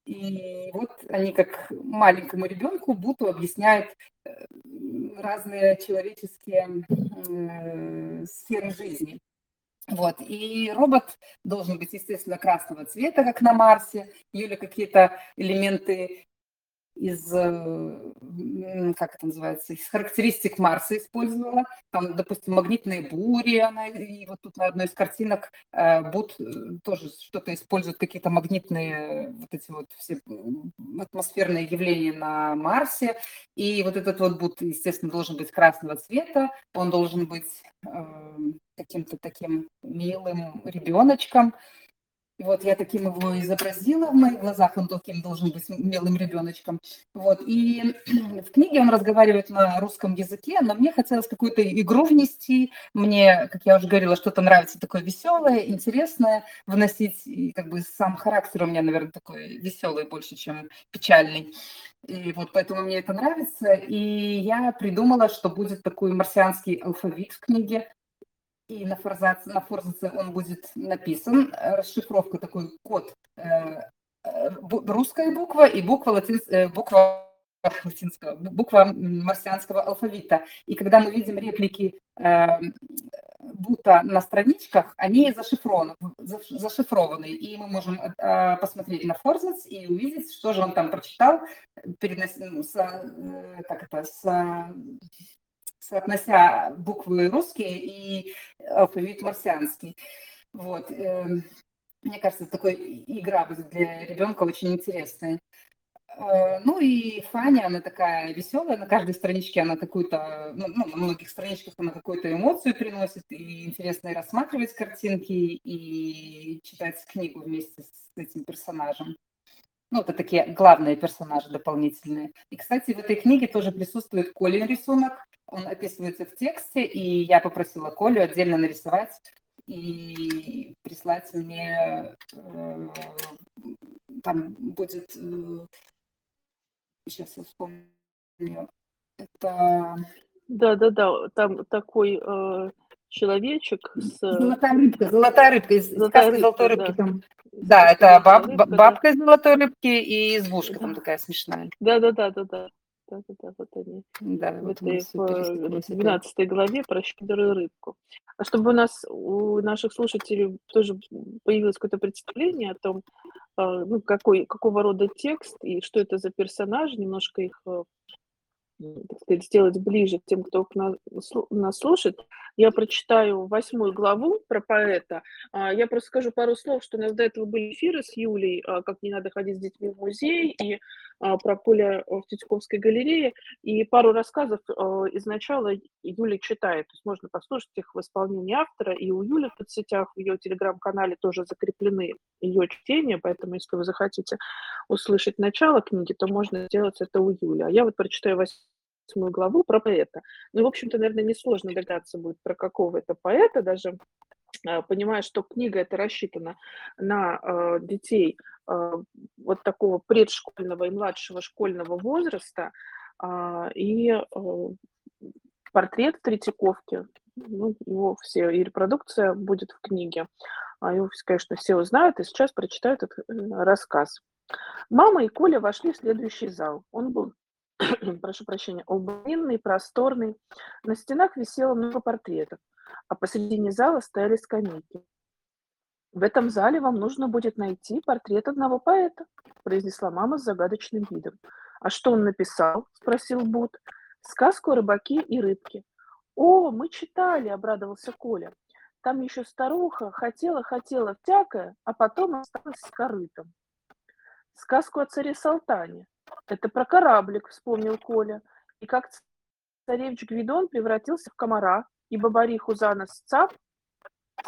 И вот они как маленькому ребенку Буту объясняют э, разные человеческие э, сферы жизни. Вот. И робот должен быть, естественно, красного цвета, как на Марсе. Юля какие-то элементы из, как это называется, из характеристик Марса использовала. Там, допустим, магнитные бури, она, и вот тут на одной из картинок Буд тоже что-то использует, какие-то магнитные вот эти вот все атмосферные явления на Марсе. И вот этот вот Буд, естественно, должен быть красного цвета, он должен быть каким-то таким милым ребеночком. Вот я таким его изобразила в моих глазах, он таким должен быть милым ребеночком. Вот. И (clears throat) в книге он разговаривает на русском языке, но мне хотелось какую-то игру внести. Мне, как я уже говорила, что-то нравится такое веселое, интересное вносить. И как бы сам характер у меня, наверное, такой веселый больше, чем печальный. И вот поэтому мне это нравится. И я придумала, что будет такой марсианский алфавит в книге и на форзаце, на форзаце он будет написан, э, расшифровка, такой код, э, э, русская буква и буква, латин, буква латинского, буква марсианского алфавита. И когда мы видим реплики э, Бута на страничках, они зашифрованы, зашифрованы, и мы можем посмотреть на Форзац и увидеть, что же он там прочитал, перенос, с, э, как это, с соотнося буквы русские и алфавит марсианский. Вот. Эм, мне кажется, такой игра будет для ребенка очень интересная. Э, ну и Фаня, она такая веселая, на каждой страничке она какую-то, ну, ну, на многих страничках она какую-то эмоцию приносит, и интересно и рассматривать картинки, и читать книгу вместе с этим персонажем. Ну, это такие главные персонажи дополнительные. И, кстати, в этой книге тоже присутствует Колин рисунок. Он описывается в тексте, и я попросила Колю отдельно нарисовать и прислать мне. Э, там будет... Э, сейчас я вспомню. Это... Да-да-да, там такой э, человечек с... Золотая рыбка, золотая рыбка из золотая рыбка, золотой рыбки. Да. Там. Да, это баб, рыбка, бабка из золотой рыбки и избушка да. там такая смешная. Да-да-да, да-да. Да-да-да, вот они. Да, в вот этой в 12 главе про щедрую рыбку. А чтобы у нас, у наших слушателей тоже появилось какое-то представление о том, а, ну, какой, какого рода текст и что это за персонаж, немножко их э, так сказать, сделать ближе к тем, кто нас слушает, я прочитаю восьмую главу про поэта. А, я просто скажу пару слов, что у нас до этого были эфиры с Юлей, а, как не надо ходить с детьми в музей, и а, про поле в Тютьковской галерее, и пару рассказов изначала Юля читает, то есть можно послушать их в исполнении автора, и у Юли в соцсетях, в ее телеграм-канале тоже закреплены ее чтения, поэтому если вы захотите услышать начало книги, то можно сделать это у Юли. А я вот прочитаю восьмую главу про поэта. Ну, в общем-то, наверное, несложно догадаться будет, про какого это поэта, даже а, понимая, что книга это рассчитана на э, детей э, вот такого предшкольного и младшего школьного возраста, э, и э, портрет Третьяковки, ну, его все, и репродукция будет в книге. Его, конечно, все узнают, и сейчас прочитают этот э, рассказ. Мама и Коля вошли в следующий зал. Он был (clears throat) прошу прощения, длинный, просторный. На стенах висело много портретов, а посредине зала стояли скамейки. В этом зале вам нужно будет найти портрет одного поэта, произнесла мама с загадочным видом. А что он написал? спросил Бут. Сказку о рыбаке и рыбке. О, мы читали, обрадовался Коля. Там еще старуха хотела-хотела втякая, а потом осталась с корытом. Сказку о царе Салтане. Это про кораблик, вспомнил Коля. И как царевич Гвидон превратился в комара, и бабариху за нос цап,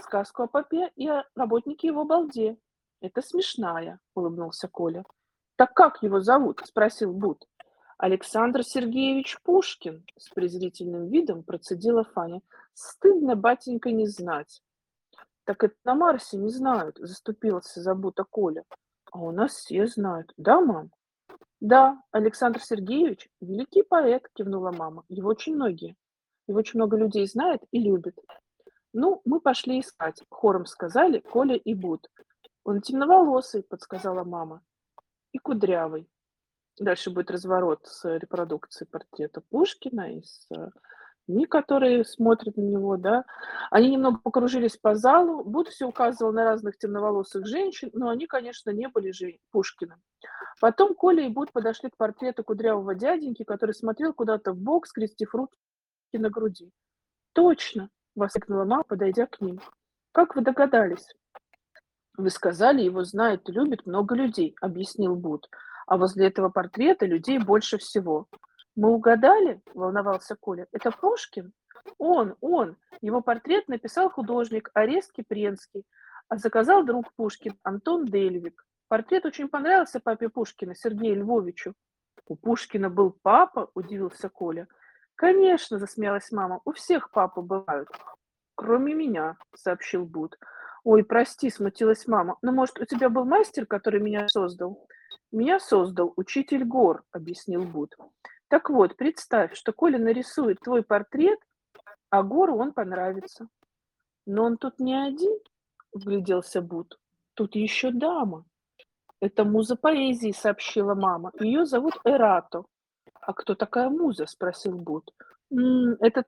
сказку о попе и о работнике его балде. Это смешная, улыбнулся Коля. Так как его зовут? спросил Бут. Александр Сергеевич Пушкин, с презрительным видом процедила Фаня. Стыдно, батенька, не знать. Так это на Марсе не знают, заступился за Бута Коля. А у нас все знают. Да, мам? Да, Александр Сергеевич – великий поэт, кивнула мама. Его очень многие. Его очень много людей знает и любит. Ну, мы пошли искать, хором сказали Коля и Буд. Он темноволосый, подсказала мама. И кудрявый. Дальше будет разворот с репродукцией портрета Пушкина и с детьми, которые смотрят на него, да. Они немного покружились по залу. Буд все указывал на разных темноволосых женщин, но они, конечно, не были же Пушкиным. Потом Коля и Буд подошли к портрету кудрявого дяденьки, который смотрел куда-то в бок, скрестив руки на груди. «Точно!» — воскликнула мама, подойдя к ним. «Как вы догадались?» «Вы сказали, его знает и любит много людей», — объяснил Буд. «А возле этого портрета людей больше всего». «Мы угадали?» — волновался Коля. «Это Пушкин?» «Он, он! Его портрет написал художник Арест Кипренский, а заказал друг Пушкин Антон Дельвик. Портрет очень понравился папе Пушкина, Сергею Львовичу». «У Пушкина был папа?» — удивился Коля. «Конечно!» — засмеялась мама. «У всех папы бывают». «Кроме меня», — сообщил Буд. Ой, прости, смутилась мама. Ну, может, у тебя был мастер, который меня создал? Меня создал учитель гор, объяснил Буд. Так вот, представь, что Коля нарисует твой портрет, а гору он понравится. Но он тут не один, вгляделся Буд. Тут еще дама. Это муза поэзии, сообщила мама. Ее зовут Эрато. А кто такая муза? спросил Буд. Это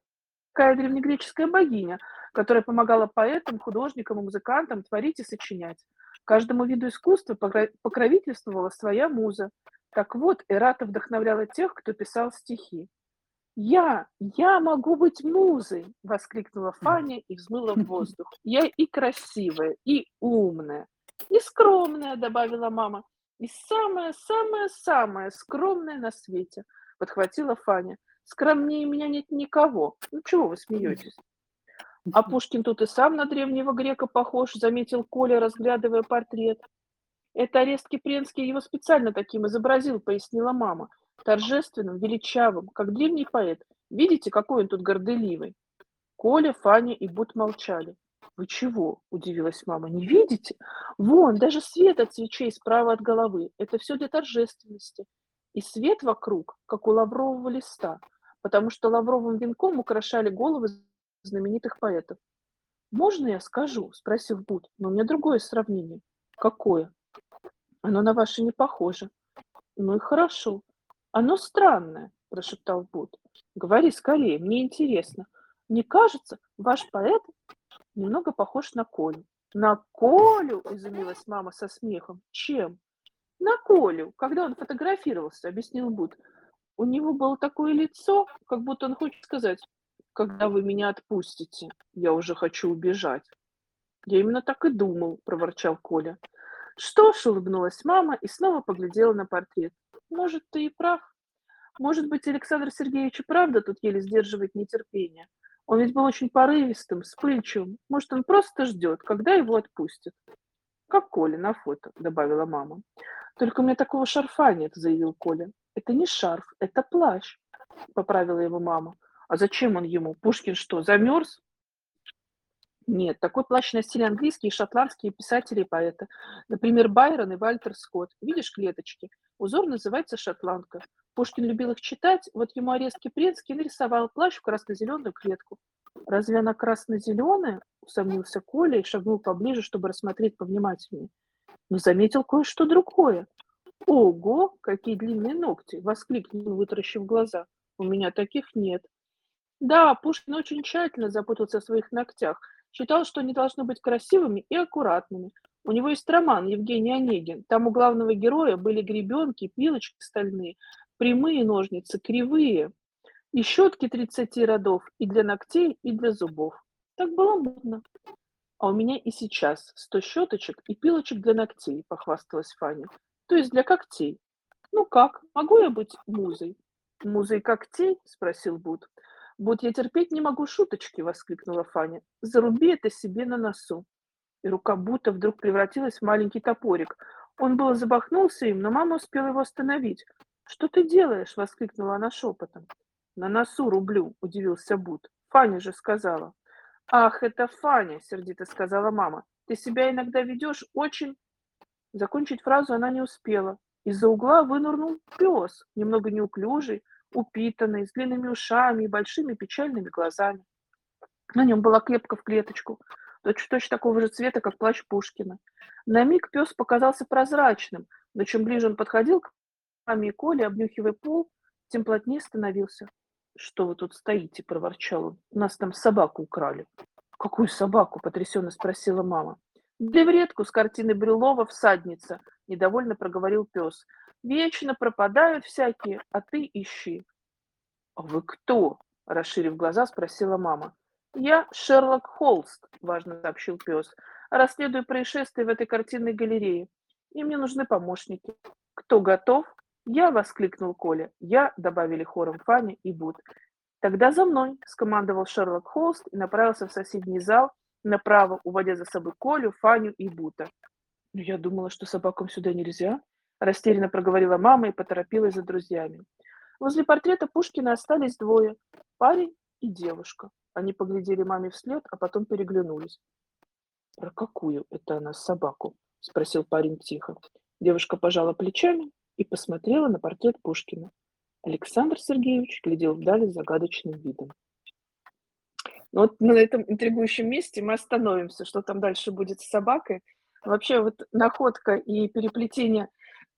такая древнегреческая богиня, которая помогала поэтам, художникам и музыкантам творить и сочинять. Каждому виду искусства покровительствовала своя муза. Так вот, Эрата вдохновляла тех, кто писал стихи. «Я, я могу быть музой!» – воскликнула Фаня и взмыла в (laughs) воздух. «Я и красивая, и умная, и скромная», – добавила мама. «И самая-самая-самая скромная на свете», – подхватила Фаня. «Скромнее меня нет никого. Ну чего вы смеетесь?» А Пушкин тут и сам на древнего грека похож, заметил Коля, разглядывая портрет. Это арест Кипренский его специально таким изобразил, пояснила мама. Торжественным, величавым, как древний поэт. Видите, какой он тут горделивый? Коля, Фаня и Бут молчали. «Вы чего?» – удивилась мама. «Не видите? Вон, даже свет от свечей справа от головы. Это все для торжественности. И свет вокруг, как у лаврового листа, потому что лавровым венком украшали головы знаменитых поэтов. «Можно я скажу?» – спросил Буд. «Но у меня другое сравнение». «Какое?» «Оно на ваше не похоже». «Ну и хорошо». «Оно странное», – прошептал Буд. «Говори скорее, мне интересно. Мне кажется, ваш поэт немного похож на Колю». «На Колю?» – изумилась мама со смехом. «Чем?» «На Колю, когда он фотографировался», – объяснил Буд. «У него было такое лицо, как будто он хочет сказать когда вы меня отпустите? Я уже хочу убежать. Я именно так и думал, проворчал Коля. Что ж, улыбнулась мама и снова поглядела на портрет. Может, ты и прав. Может быть, Александр Сергеевич и правда тут еле сдерживает нетерпение. Он ведь был очень порывистым, вспыльчивым. Может, он просто ждет, когда его отпустят. Как Коля на фото, добавила мама. Только у меня такого шарфа нет, заявил Коля. Это не шарф, это плащ, поправила его мама. А зачем он ему? Пушкин что, замерз? Нет, такой плащ носили английские и шотландские писатели и поэты. Например, Байрон и Вальтер Скотт. Видишь клеточки? Узор называется шотландка. Пушкин любил их читать, вот ему арест Кипренский нарисовал плащ в красно-зеленую клетку. «Разве она красно-зеленая?» – усомнился Коля и шагнул поближе, чтобы рассмотреть повнимательнее. Но заметил кое-что другое. «Ого, какие длинные ногти!» – воскликнул, вытаращив глаза. «У меня таких нет». Да, Пушкин очень тщательно заботился о своих ногтях, считал, что они должны быть красивыми и аккуратными. У него есть роман «Евгений Онегин». Там у главного героя были гребенки, пилочки стальные, прямые ножницы, кривые, и щетки 30 родов и для ногтей, и для зубов. Так было модно. А у меня и сейчас 100 щеточек и пилочек для ногтей, похвасталась Фаня. То есть для когтей. Ну как, могу я быть музой? Музой когтей? Спросил Буд. «Вот я терпеть не могу шуточки!» – воскликнула Фаня. «Заруби это себе на носу!» И рука будто вдруг превратилась в маленький топорик. Он было забахнулся им, но мама успела его остановить. «Что ты делаешь?» – воскликнула она шепотом. «На носу рублю», – удивился Бут. «Фаня же сказала». «Ах, это Фаня!» – сердито сказала мама. «Ты себя иногда ведешь очень...» Закончить фразу она не успела. Из-за угла вынырнул пес, немного неуклюжий, упитанный, с длинными ушами и большими печальными глазами. На нем была клепка в клеточку, точно-точно такого же цвета, как плащ Пушкина. На миг пес показался прозрачным, но чем ближе он подходил к маме и Коле, обнюхивая пол, тем плотнее становился. «Что вы тут стоите?» – проворчал он. «У нас там собаку украли». «Какую собаку?» – потрясенно спросила мама. «Древредку с картины Брюлова «Всадница», – недовольно проговорил пес. «Вечно пропадают всякие, а ты ищи». «А вы кто?» – расширив глаза, спросила мама. «Я Шерлок Холст», – важно сообщил пес. «Расследую происшествие в этой картинной галерее. И мне нужны помощники. Кто готов?» «Я!» – воскликнул Коля. «Я!» – добавили хором Фаня и Бут. «Тогда за мной!» – скомандовал Шерлок Холст и направился в соседний зал направо, уводя за собой Колю, Фаню и Бута. «Но я думала, что собакам сюда нельзя», – растерянно проговорила мама и поторопилась за друзьями. Возле портрета Пушкина остались двое – парень и девушка. Они поглядели маме вслед, а потом переглянулись. «Про какую это она собаку?» – спросил парень тихо. Девушка пожала плечами и посмотрела на портрет Пушкина. Александр Сергеевич глядел вдали с загадочным видом. Ну вот на этом интригующем месте мы остановимся, что там дальше будет с собакой. Вообще вот находка и переплетение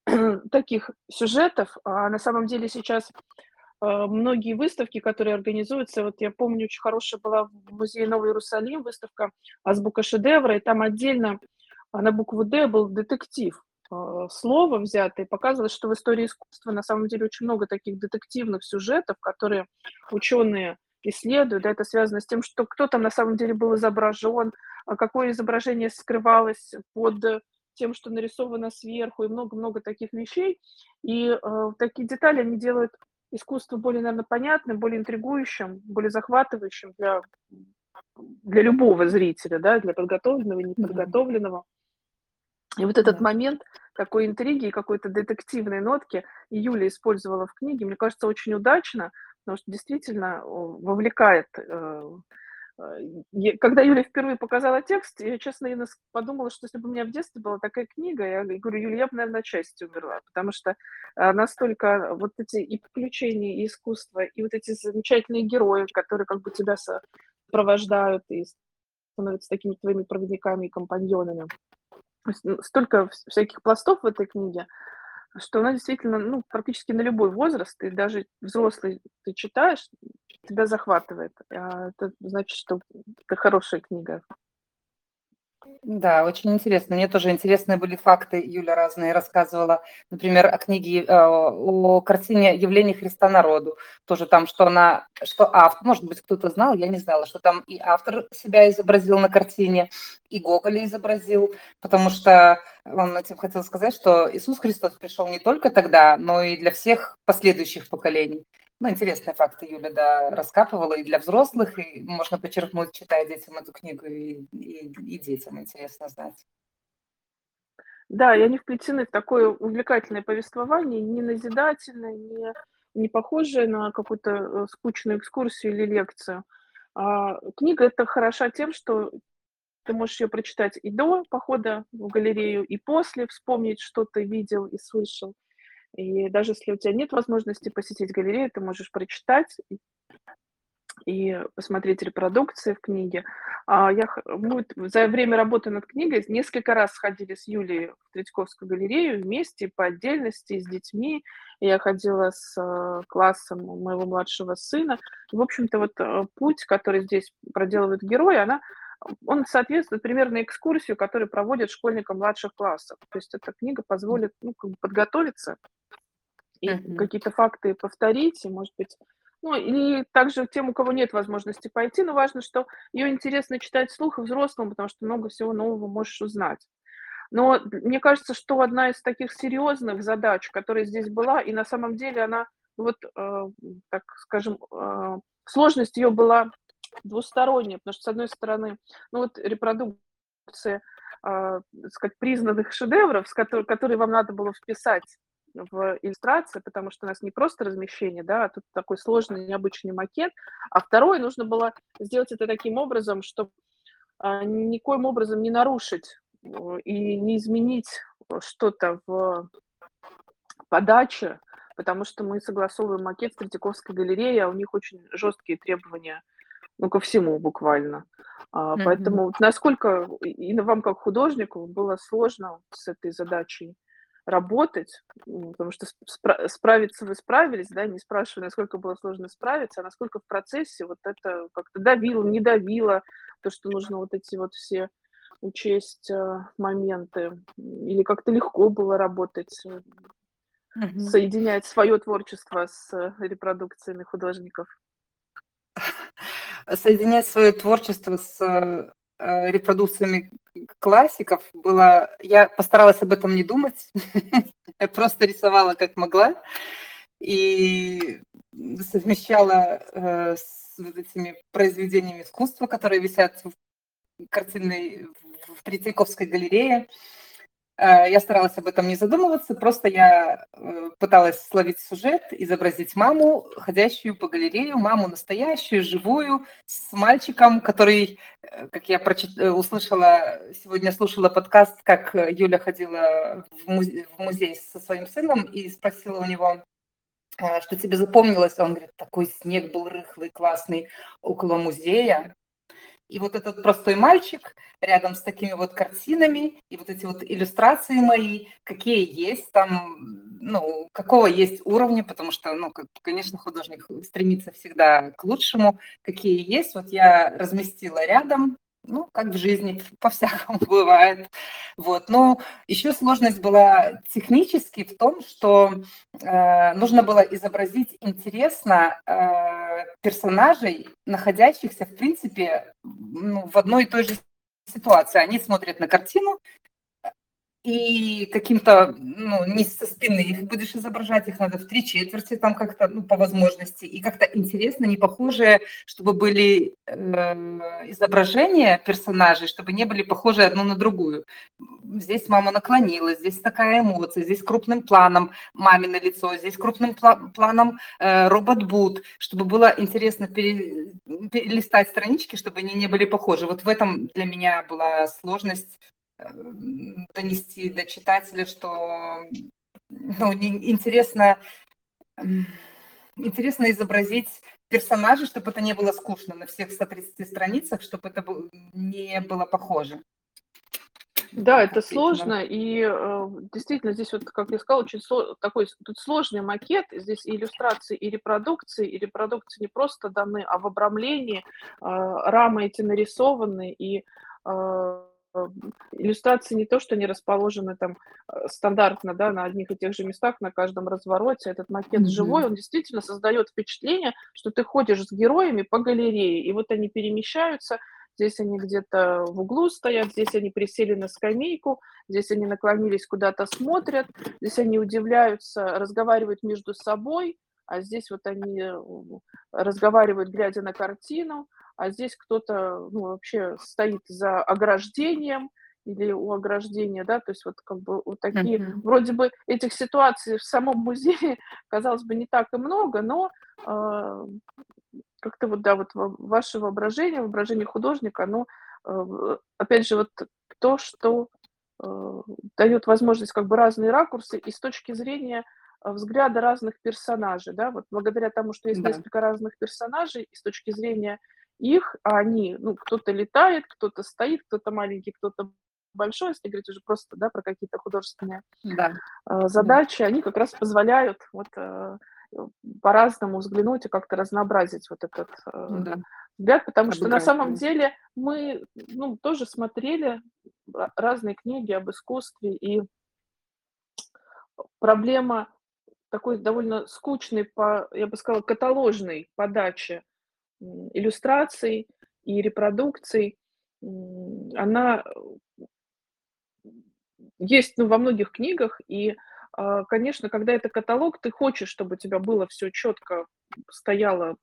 (clears throat) таких сюжетов, а на самом деле сейчас а, многие выставки, которые организуются, вот я помню, очень хорошая была в музее Новый Иерусалим выставка «Азбука шедевра», и там отдельно а, на букву «Д» был детектив, а, слово взятое, показывалось, что в истории искусства на самом деле очень много таких детективных сюжетов, которые ученые исследуют. Это связано с тем, что кто там на самом деле был изображен, какое изображение скрывалось под тем, что нарисовано сверху, и много-много таких вещей. И э, такие детали, они делают искусство более, наверное, понятным, более интригующим, более захватывающим для, для любого зрителя, да, для подготовленного и неподготовленного. И вот этот момент такой интриги и какой-то детективной нотки Юля использовала в книге, мне кажется, очень удачно, потому что действительно вовлекает э, Э, когда Юля впервые показала текст, я, честно, я подумала, что если бы у меня в детстве была такая книга, я говорю, Юля, я бы, наверное, от счастья умерла, потому что э, настолько вот эти и приключения, и искусство, и вот эти замечательные герои, которые как бы тебя сопровождают и становятся такими твоими проводниками и компаньонами. Столько всяких пластов в этой книге, что она действительно, ну, практически на любой возраст, и даже взрослый ты читаешь, тебя захватывает. А это значит, что это хорошая книга. Да, очень интересно. Мне тоже интересные были факты, Юля разные рассказывала, например, о книге, э, о картине «Явление Христа народу». Тоже там, что она, что автор, может быть, кто-то знал, я не знала, что там и автор себя изобразил на картине, и Гоголя изобразил, потому что он этим хотел сказать, что Иисус Христос пришел не только тогда, но и для всех последующих поколений. Ну, интересные факты Юля, да, раскапывала и для взрослых, и можно подчеркнуть, читая детям эту книгу, и, и, и детям интересно знать. Да, и они вплетены в такое увлекательное повествование, не назидательное, не, не похожее на какую-то э, скучную экскурсию или лекцию. А, книга эта хороша тем, что ты можешь ее прочитать и до похода в галерею, и после, вспомнить, что ты видел и слышал. И даже если у тебя нет возможности посетить галерею, ты можешь прочитать и посмотреть репродукции в книге. А я, мы за время работы над книгой несколько раз ходили с Юлей в Третьяковскую галерею вместе, по отдельности, с детьми. Я ходила с э, классом моего младшего сына. В общем-то, вот э, путь, который здесь проделывает герой, она он соответствует примерно экскурсию, которую проводят школьникам младших классов. То есть эта книга позволит ну, как бы подготовиться и uh-huh. какие-то факты повторить, и, может быть, ну, или также тем, у кого нет возможности пойти, но важно, что ее интересно читать вслух и взрослым, потому что много всего нового можешь узнать. Но мне кажется, что одна из таких серьезных задач, которая здесь была, и на самом деле она, вот, э, так скажем, э, сложность ее была двусторонняя, потому что, с одной стороны, ну вот репродукция, э, сказать, признанных шедевров, с которых, которые вам надо было вписать в иллюстрации, потому что у нас не просто размещение, да, а тут такой сложный, необычный макет. А второе, нужно было сделать это таким образом, чтобы а, никоим образом не нарушить э, и не изменить что-то в подаче, потому что мы согласовываем макет с Третьяковской галереей, а у них очень жесткие требования ну, ко всему буквально. А, mm-hmm. Поэтому насколько и вам, как художнику, было сложно с этой задачей работать, потому что спра- справиться вы справились, да, не спрашивая, насколько было сложно справиться, а насколько в процессе вот это как-то давило, не давило, то, что нужно вот эти вот все учесть э, моменты, или как-то легко было работать, угу. соединять свое творчество с репродукциями художников. Соединять свое творчество с э, репродукциями классиков было... Я постаралась об этом не думать. (laughs) Я просто рисовала как могла и совмещала э, с вот этими произведениями искусства, которые висят в картинной в Третьяковской галерее. Э, я старалась об этом не задумываться, просто я э, пыталась словить сюжет, изобразить маму, ходящую по галерею, маму настоящую, живую, с мальчиком, который, э, как я прочит... услышала, сегодня слушала подкаст, как Юля ходила в музей, в музей со своим сыном и спросила у него, что тебе запомнилось? Он говорит, такой снег был рыхлый, классный около музея. И вот этот простой мальчик рядом с такими вот картинами, и вот эти вот иллюстрации мои, какие есть там, ну, какого есть уровня, потому что, ну, конечно, художник стремится всегда к лучшему, какие есть. Вот я разместила рядом ну, как в жизни, (laughs) по-всякому бывает. Вот. Но еще сложность была технически в том, что э, нужно было изобразить интересно э, персонажей, находящихся, в принципе, ну, в одной и той же ситуации. Они смотрят на картину, и каким-то, ну, не со спины их будешь изображать, их надо в три четверти там как-то, ну, по возможности, и как-то интересно, не похожие, чтобы были э, изображения персонажей, чтобы не были похожи одну на другую. Здесь мама наклонилась, здесь такая эмоция, здесь крупным планом мамино лицо, здесь крупным пла- планом э, робот-бут, чтобы было интересно пере, перелистать странички, чтобы они не были похожи. Вот в этом для меня была сложность донести до читателя, что ну, интересно, интересно изобразить персонажей, чтобы это не было скучно на всех 130 страницах, чтобы это не было похоже. Да, это сложно, и э, действительно здесь вот, как я сказала, очень со- такой тут сложный макет, здесь и иллюстрации, и репродукции, и репродукции не просто даны, а в обрамлении э, рамы эти нарисованы, и э, иллюстрации не то, что они расположены там э, стандартно, да, на одних и тех же местах, на каждом развороте. Этот макет mm-hmm. живой, он действительно создает впечатление, что ты ходишь с героями по галерее, и вот они перемещаются, здесь они где-то в углу стоят, здесь они присели на скамейку, здесь они наклонились куда-то смотрят, здесь они удивляются, разговаривают между собой, а здесь вот они э, разговаривают, глядя на картину, а здесь кто-то ну, вообще стоит за ограждением или у ограждения, да, то есть вот как бы вот такие, uh-huh. вроде бы этих ситуаций в самом музее, (laughs) казалось бы, не так и много, но э, как-то вот, да, вот ваше воображение, воображение художника, оно, э, опять же, вот то, что э, дает возможность как бы разные ракурсы и с точки зрения взгляда разных персонажей, да, вот благодаря тому, что есть да. несколько разных персонажей, и с точки зрения их, а они, ну, кто-то летает, кто-то стоит, кто-то маленький, кто-то большой, если говорить уже просто, да, про какие-то художественные да. э, задачи, да. они как раз позволяют вот э, по-разному взглянуть и как-то разнообразить вот этот э, да. взгляд, потому Обыграть, что на самом деле мы, ну, тоже смотрели разные книги об искусстве, и проблема такой довольно скучной, по, я бы сказала, каталожной подачи иллюстраций и репродукций, она есть ну, во многих книгах, и, а, конечно, когда это каталог, ты хочешь, чтобы у тебя было все четко стояло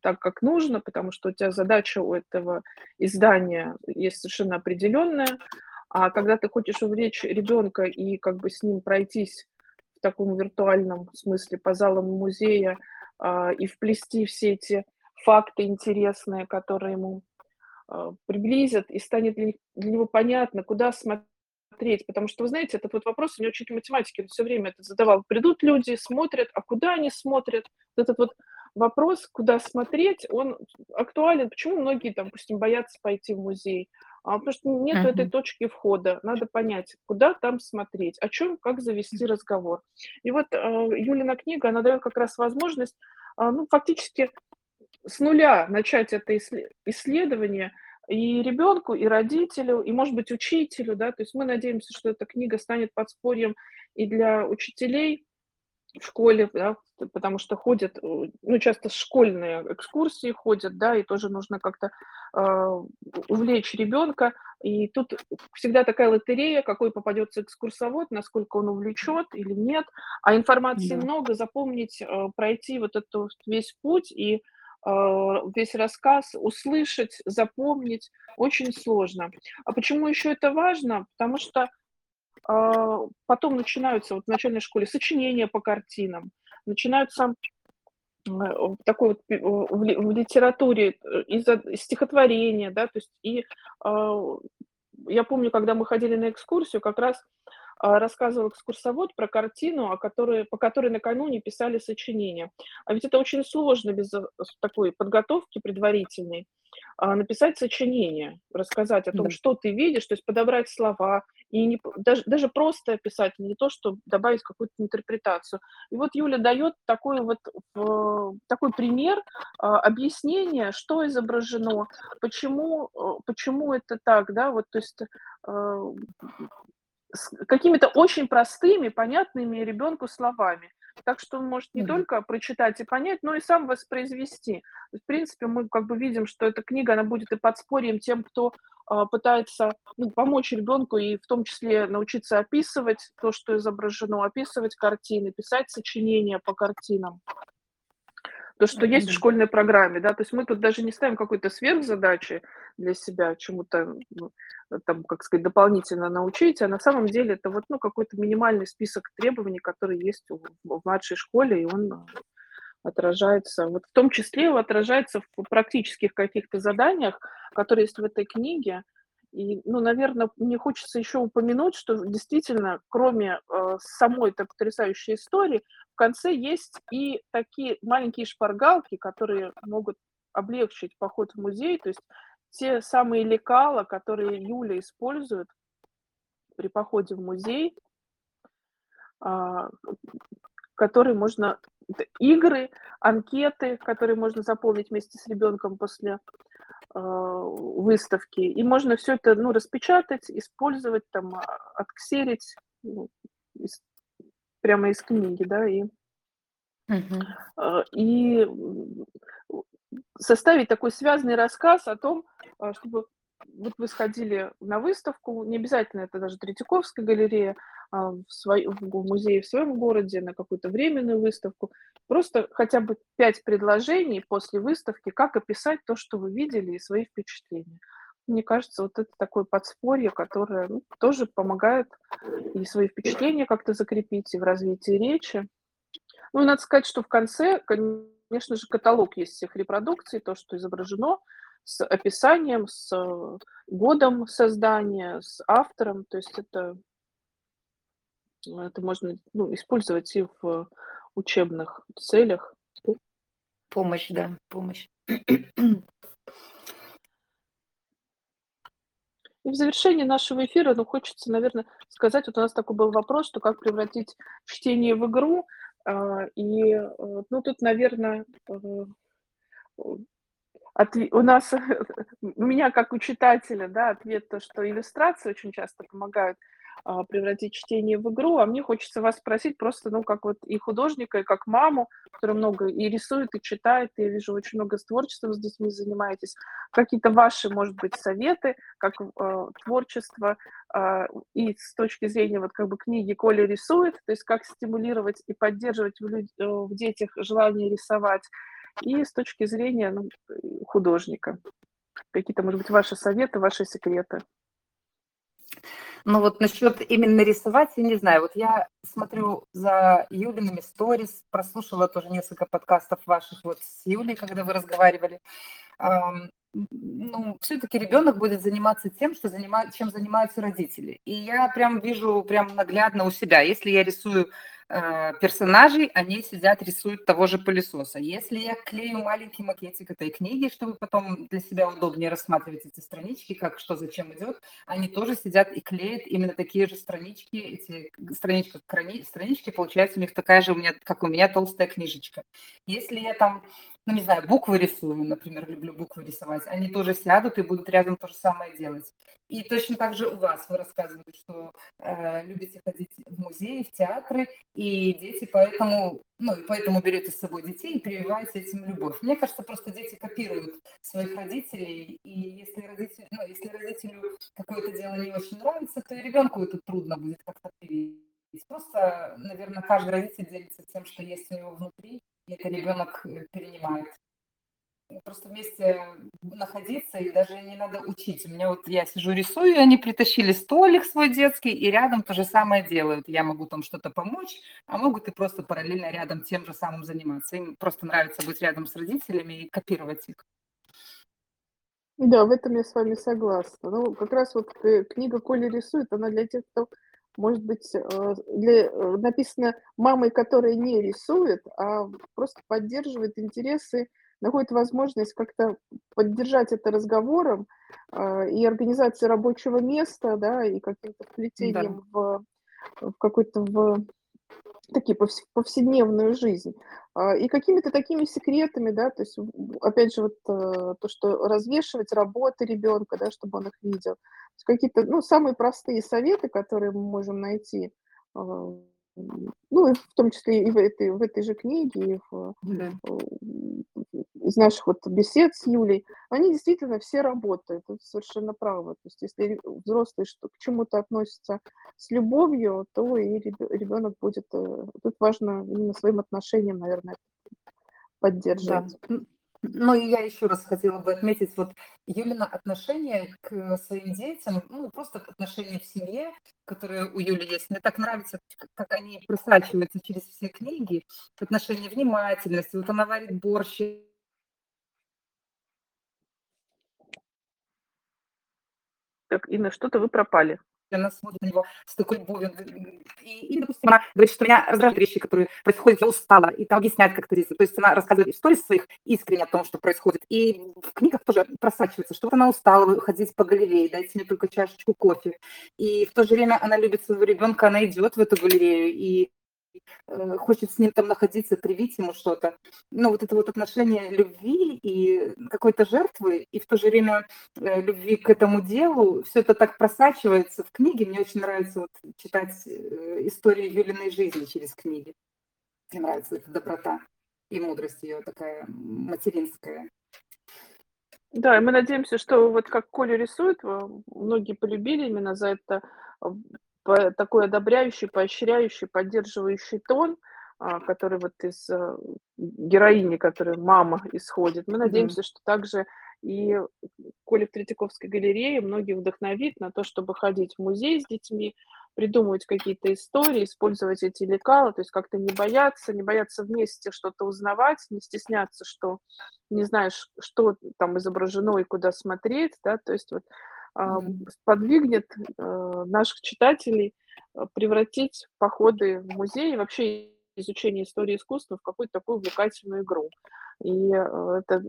так, как нужно, потому что у тебя задача у этого издания есть совершенно определенная, а когда ты хочешь увлечь ребенка и как бы с ним пройтись в таком виртуальном смысле по залам музея а, и вплести все эти факты интересные, которые ему э, приблизят, и станет для, для него понятно, куда смотреть. Потому что, вы знаете, этот вот вопрос, у меня учитель математики он все время это задавал. Придут люди, смотрят, а куда они смотрят? Вот этот вот вопрос, куда смотреть, он актуален. Почему многие, там, допустим, боятся пойти в музей? А, потому что нету этой Мгм. точки входа. Надо понять, куда там смотреть, о чем, как завести разговор. И вот, а, Юлина книга, она даёт как раз возможность, а, ну, фактически с нуля начать это иссле исследование и ребенку, и родителю, и, может быть, учителю, да. То есть мы надеемся, что эта книга станет подспорьем и для учителей в школе, да, потому что ходят, э, ну, часто школьные экскурсии ходят, да, и тоже нужно как-то, а, увлечь ребенка. И тут всегда такая лотерея, какой попадется экскурсовод, насколько он увлечет или нет. А информации Да. много, запомнить, а, пройти вот этот весь путь и, весь рассказ услышать, запомнить очень сложно. А почему еще это важно? Потому что, а, потом начинаются вот в начальной школе сочинения по картинам, начинаются, такой вот в ли в литературе, э, изо стихотворения, да, то есть и, а, я помню, когда мы ходили на экскурсию, как раз, а, рассказывал экскурсовод про картину, о которой по которой накануне писали сочинение. А ведь это очень сложно без, э, такой подготовки предварительной, а, написать сочинение, рассказать о том, Да. что ты видишь, то есть подобрать слова и не даже даже просто описать, не то что добавить какую-то интерпретацию. И вот Юля даёт такой вот, в такой пример, а, объяснения, что изображено, почему, э, почему это так, да, вот, то есть, а, с какими-то очень простыми, понятными ребенку словами. Так что он может не только прочитать и понять, но и сам воспроизвести. В принципе, мы как бы видим, что эта книга, она будет и подспорьем тем, кто, а, пытается, ну, помочь ребенку и в том числе научиться описывать то, что изображено, описывать картины, писать сочинения по картинам. То, что есть в школьной программе, да. То есть мы тут даже не ставим какой-то сверхзадачи для себя, чему-то, ну, там, как сказать, дополнительно научить, а на самом деле это вот, ну, какой-то минимальный список требований, который есть в в младшей школе, и он отражается, вот в том числе отражается в практических каких-то заданиях, которые есть в этой книге. И, ну, наверно, мне хочется еще упомянуть, что действительно, кроме, а, самой этой потрясающей истории, в конце есть и такие маленькие шпаргалки, которые могут облегчить поход в музей. То есть те самые лекала, которые Юля использует при походе в музей. А, которые можно игры, анкеты, которые можно заполнить вместе с ребенком после, выставки. И можно всё это, ну, распечатать, использовать, там, а, отксерить, ну, из прямо из книги, да, и а, и, составить такой связанный рассказ о том, а, чтобы вот вы сходили на выставку, не обязательно это даже Третьяковская галерея, в свой в музее в своем городе, на какую-то временную выставку. Просто хотя бы 5 предложений после выставки, как описать то, что вы видели, и свои впечатления. Мне кажется, вот это такое подспорье, которое, ну, тоже помогает и свои впечатления как-то закрепить, и в развитии речи. Ну и надо сказать, что в конце, конечно же, каталог есть всех репродукций, то, что изображено, с описанием, с годом создания, с автором. То есть это это можно, ну, использовать и в учебных целях. Помощь, да, помощь. И в завершении нашего эфира, ну, хочется, наверно, сказать, вот у нас такой был вопрос, что как превратить чтение в игру. А, и, э, ну, тут, наверно, э, отве у нас, (laughs) у меня как у читателя, да, ответ то, что иллюстрации очень часто помогают, превратить чтение в игру. А мне хочется вас спросить просто, ну, как вот и художника, и как маму, которая много и рисует, и читает, и я вижу, очень много с творчеством с детьми занимаетесь. Какие-то ваши, может быть, советы, как, а, творчество, а, и с точки зрения вот как бы книги "Коля рисует", то есть как стимулировать и поддерживать в людь э, в детях желание рисовать, и с точки зрения, ну, художника. Какие-то, может быть, ваши советы, ваши секреты? Ну, вот насчёт именно рисовать, я не знаю. Вот я смотрю за Юлиными сторис, прослушала тоже несколько подкастов ваших вот с Юлей, когда вы разговаривали. Ну, всё-таки ребёнок будет заниматься тем, что занима чем занимаются родители. И я прям вижу прям наглядно у себя. Если я рисую персонажей, они сидят, рисуют того же пылесоса. Если я клею маленький макетик этой книги, чтобы потом для себя удобнее рассматривать эти странички, как что зачем идет, они тоже сидят и клеят именно такие же странички, эти странички, странички, получается у них такая же, у меня, как у меня, толстая книжечка. Если я там ну, не знаю, буквы рисую, например, люблю буквы рисовать, они тоже сядут и будут рядом то же самое делать. И точно так же у вас, вы рассказывали, что э, любите ходить в музеи, в театры, и дети поэтому, ну, и поэтому берете с собой детей и прививаете этим любовь. Мне кажется, просто дети копируют своих родителей, и если, родитель, ну, если родителю какое-то дело не очень нравится, то и ребенку это трудно будет как-то привить. Просто, наверное, каждый родитель делится тем, что есть у него внутри, это ребенок э, перенимает. Просто вместе находиться, и даже не надо учить. У меня вот я сижу рисую, они притащили столик свой детский, и рядом то же самое делают. Я могу там что-то помочь, а могут и просто параллельно рядом тем же самым заниматься. Им просто нравится быть рядом с родителями и копировать их. Да, в этом я с вами согласна. Ну, как раз вот э, книга Коля рисует, она для тех, кто может быть, э, для, э, написано мамой, которая не рисует, а просто поддерживает интересы, находит возможность как-то поддержать это разговором э, и организацией рабочего места, да, и каким-то вплетением да. в, в какой-то в такие повседневную жизнь. А, и какими-то такими секретами, да, то есть, опять же, вот то, что развешивать работы ребенка, да, чтобы он их видел, какие-то, ну, самые простые советы, которые мы можем найти, а, ну, и в том числе и в этой, в этой же книге, и в, да. из наших вот бесед с Юлей, они действительно все работают, это совершенно правы. То есть если взрослый что, к чему-то относится с любовью, то и ребенок будет... Э, тут важно именно своим отношением, наверное, поддерживать. Да. Ну, и я еще раз хотела бы отметить, вот Юлина отношение к своим детям, ну, просто отношение в семье, которое у Юли есть. Мне так нравится, как они просачиваются через все книги, отношение внимательности. Вот она варит борщ. Так, Инна, что-то вы пропали она смотрит на него с такой любовью. И, и, допустим, она говорит, что меня раздражают вещи, которые происходят, я устала, и там объясняет как-то То есть она рассказывает истории своих искренне о том, что происходит. И в книгах тоже просачивается, что вот она устала ходить по галерее, дайте мне только чашечку кофе. И в то же время она любит своего ребенка, она идет в эту галерею, и хочет с ним там находиться, привить ему что-то. Ну, вот это вот отношение любви и какой-то жертвы, и в то же время э, любви к этому делу, все это так просачивается в книге. Мне очень нравится вот читать э, историю Юлиной жизни через книги. Мне нравится эта доброта и мудрость ее такая материнская. Да, и мы надеемся, что вот как Коля рисует, многие полюбили именно за это такой одобряющий, поощряющий, поддерживающий тон, а, который вот из э, героини, которая мама исходит. Мы надеемся, mm-hmm. что также и Коля в Третьяковской галерее многих вдохновит на то, чтобы ходить в музей с детьми, придумывать какие-то истории, использовать эти лекала, то есть как-то не бояться, не бояться вместе что-то узнавать, не стесняться, что не знаешь, что там изображено и куда смотреть, да, то есть вот сподвигнет э, наших читателей э, превратить походы в музей и вообще изучение истории искусства в какую-то такую увлекательную игру. И э, это,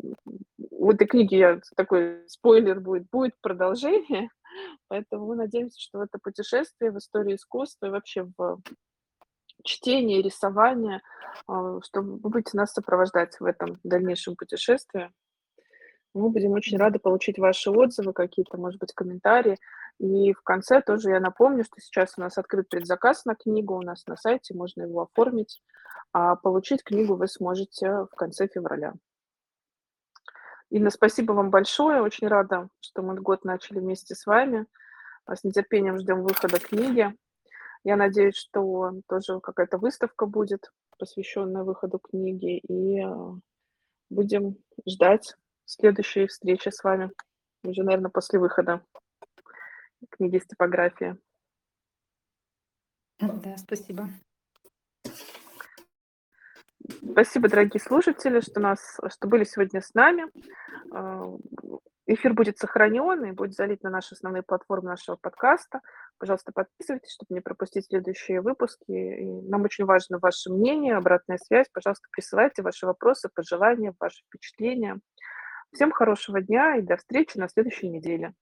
в этой книге я, такой спойлер будет, будет продолжение, (laughs) поэтому мы надеемся, что это путешествие в истории искусства и вообще в чтение, рисование, что вы будете нас сопровождать в этом дальнейшем путешествии. Мы будем очень рады получить ваши отзывы, какие-то, может быть, комментарии. И в конце тоже я напомню, что сейчас у нас открыт предзаказ на книгу, у нас на сайте, можно его оформить. А получить книгу вы сможете в конце февраля. Инна, спасибо вам большое. Очень рада, что мы год начали вместе с вами. С нетерпением ждем выхода книги. Я надеюсь, что тоже какая-то выставка будет, посвященная выходу книги. И э, будем ждать следующей встречи с вами. Уже, наверное, после выхода книги типографии. Да, спасибо. Спасибо, дорогие слушатели, что, нас, что были сегодня с нами. А, эфир будет сохранен и будет залит на наши основные платформы нашего подкаста. Пожалуйста, подписывайтесь, чтобы не пропустить следующие выпуски. И нам очень важно ваше мнение, обратная связь. Пожалуйста, присылайте ваши вопросы, пожелания, ваши впечатления. Всем хорошего дня и до встречи на следующей неделе.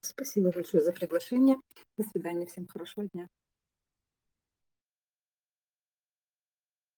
Спасибо большое за приглашение. До свидания. Всем хорошего дня.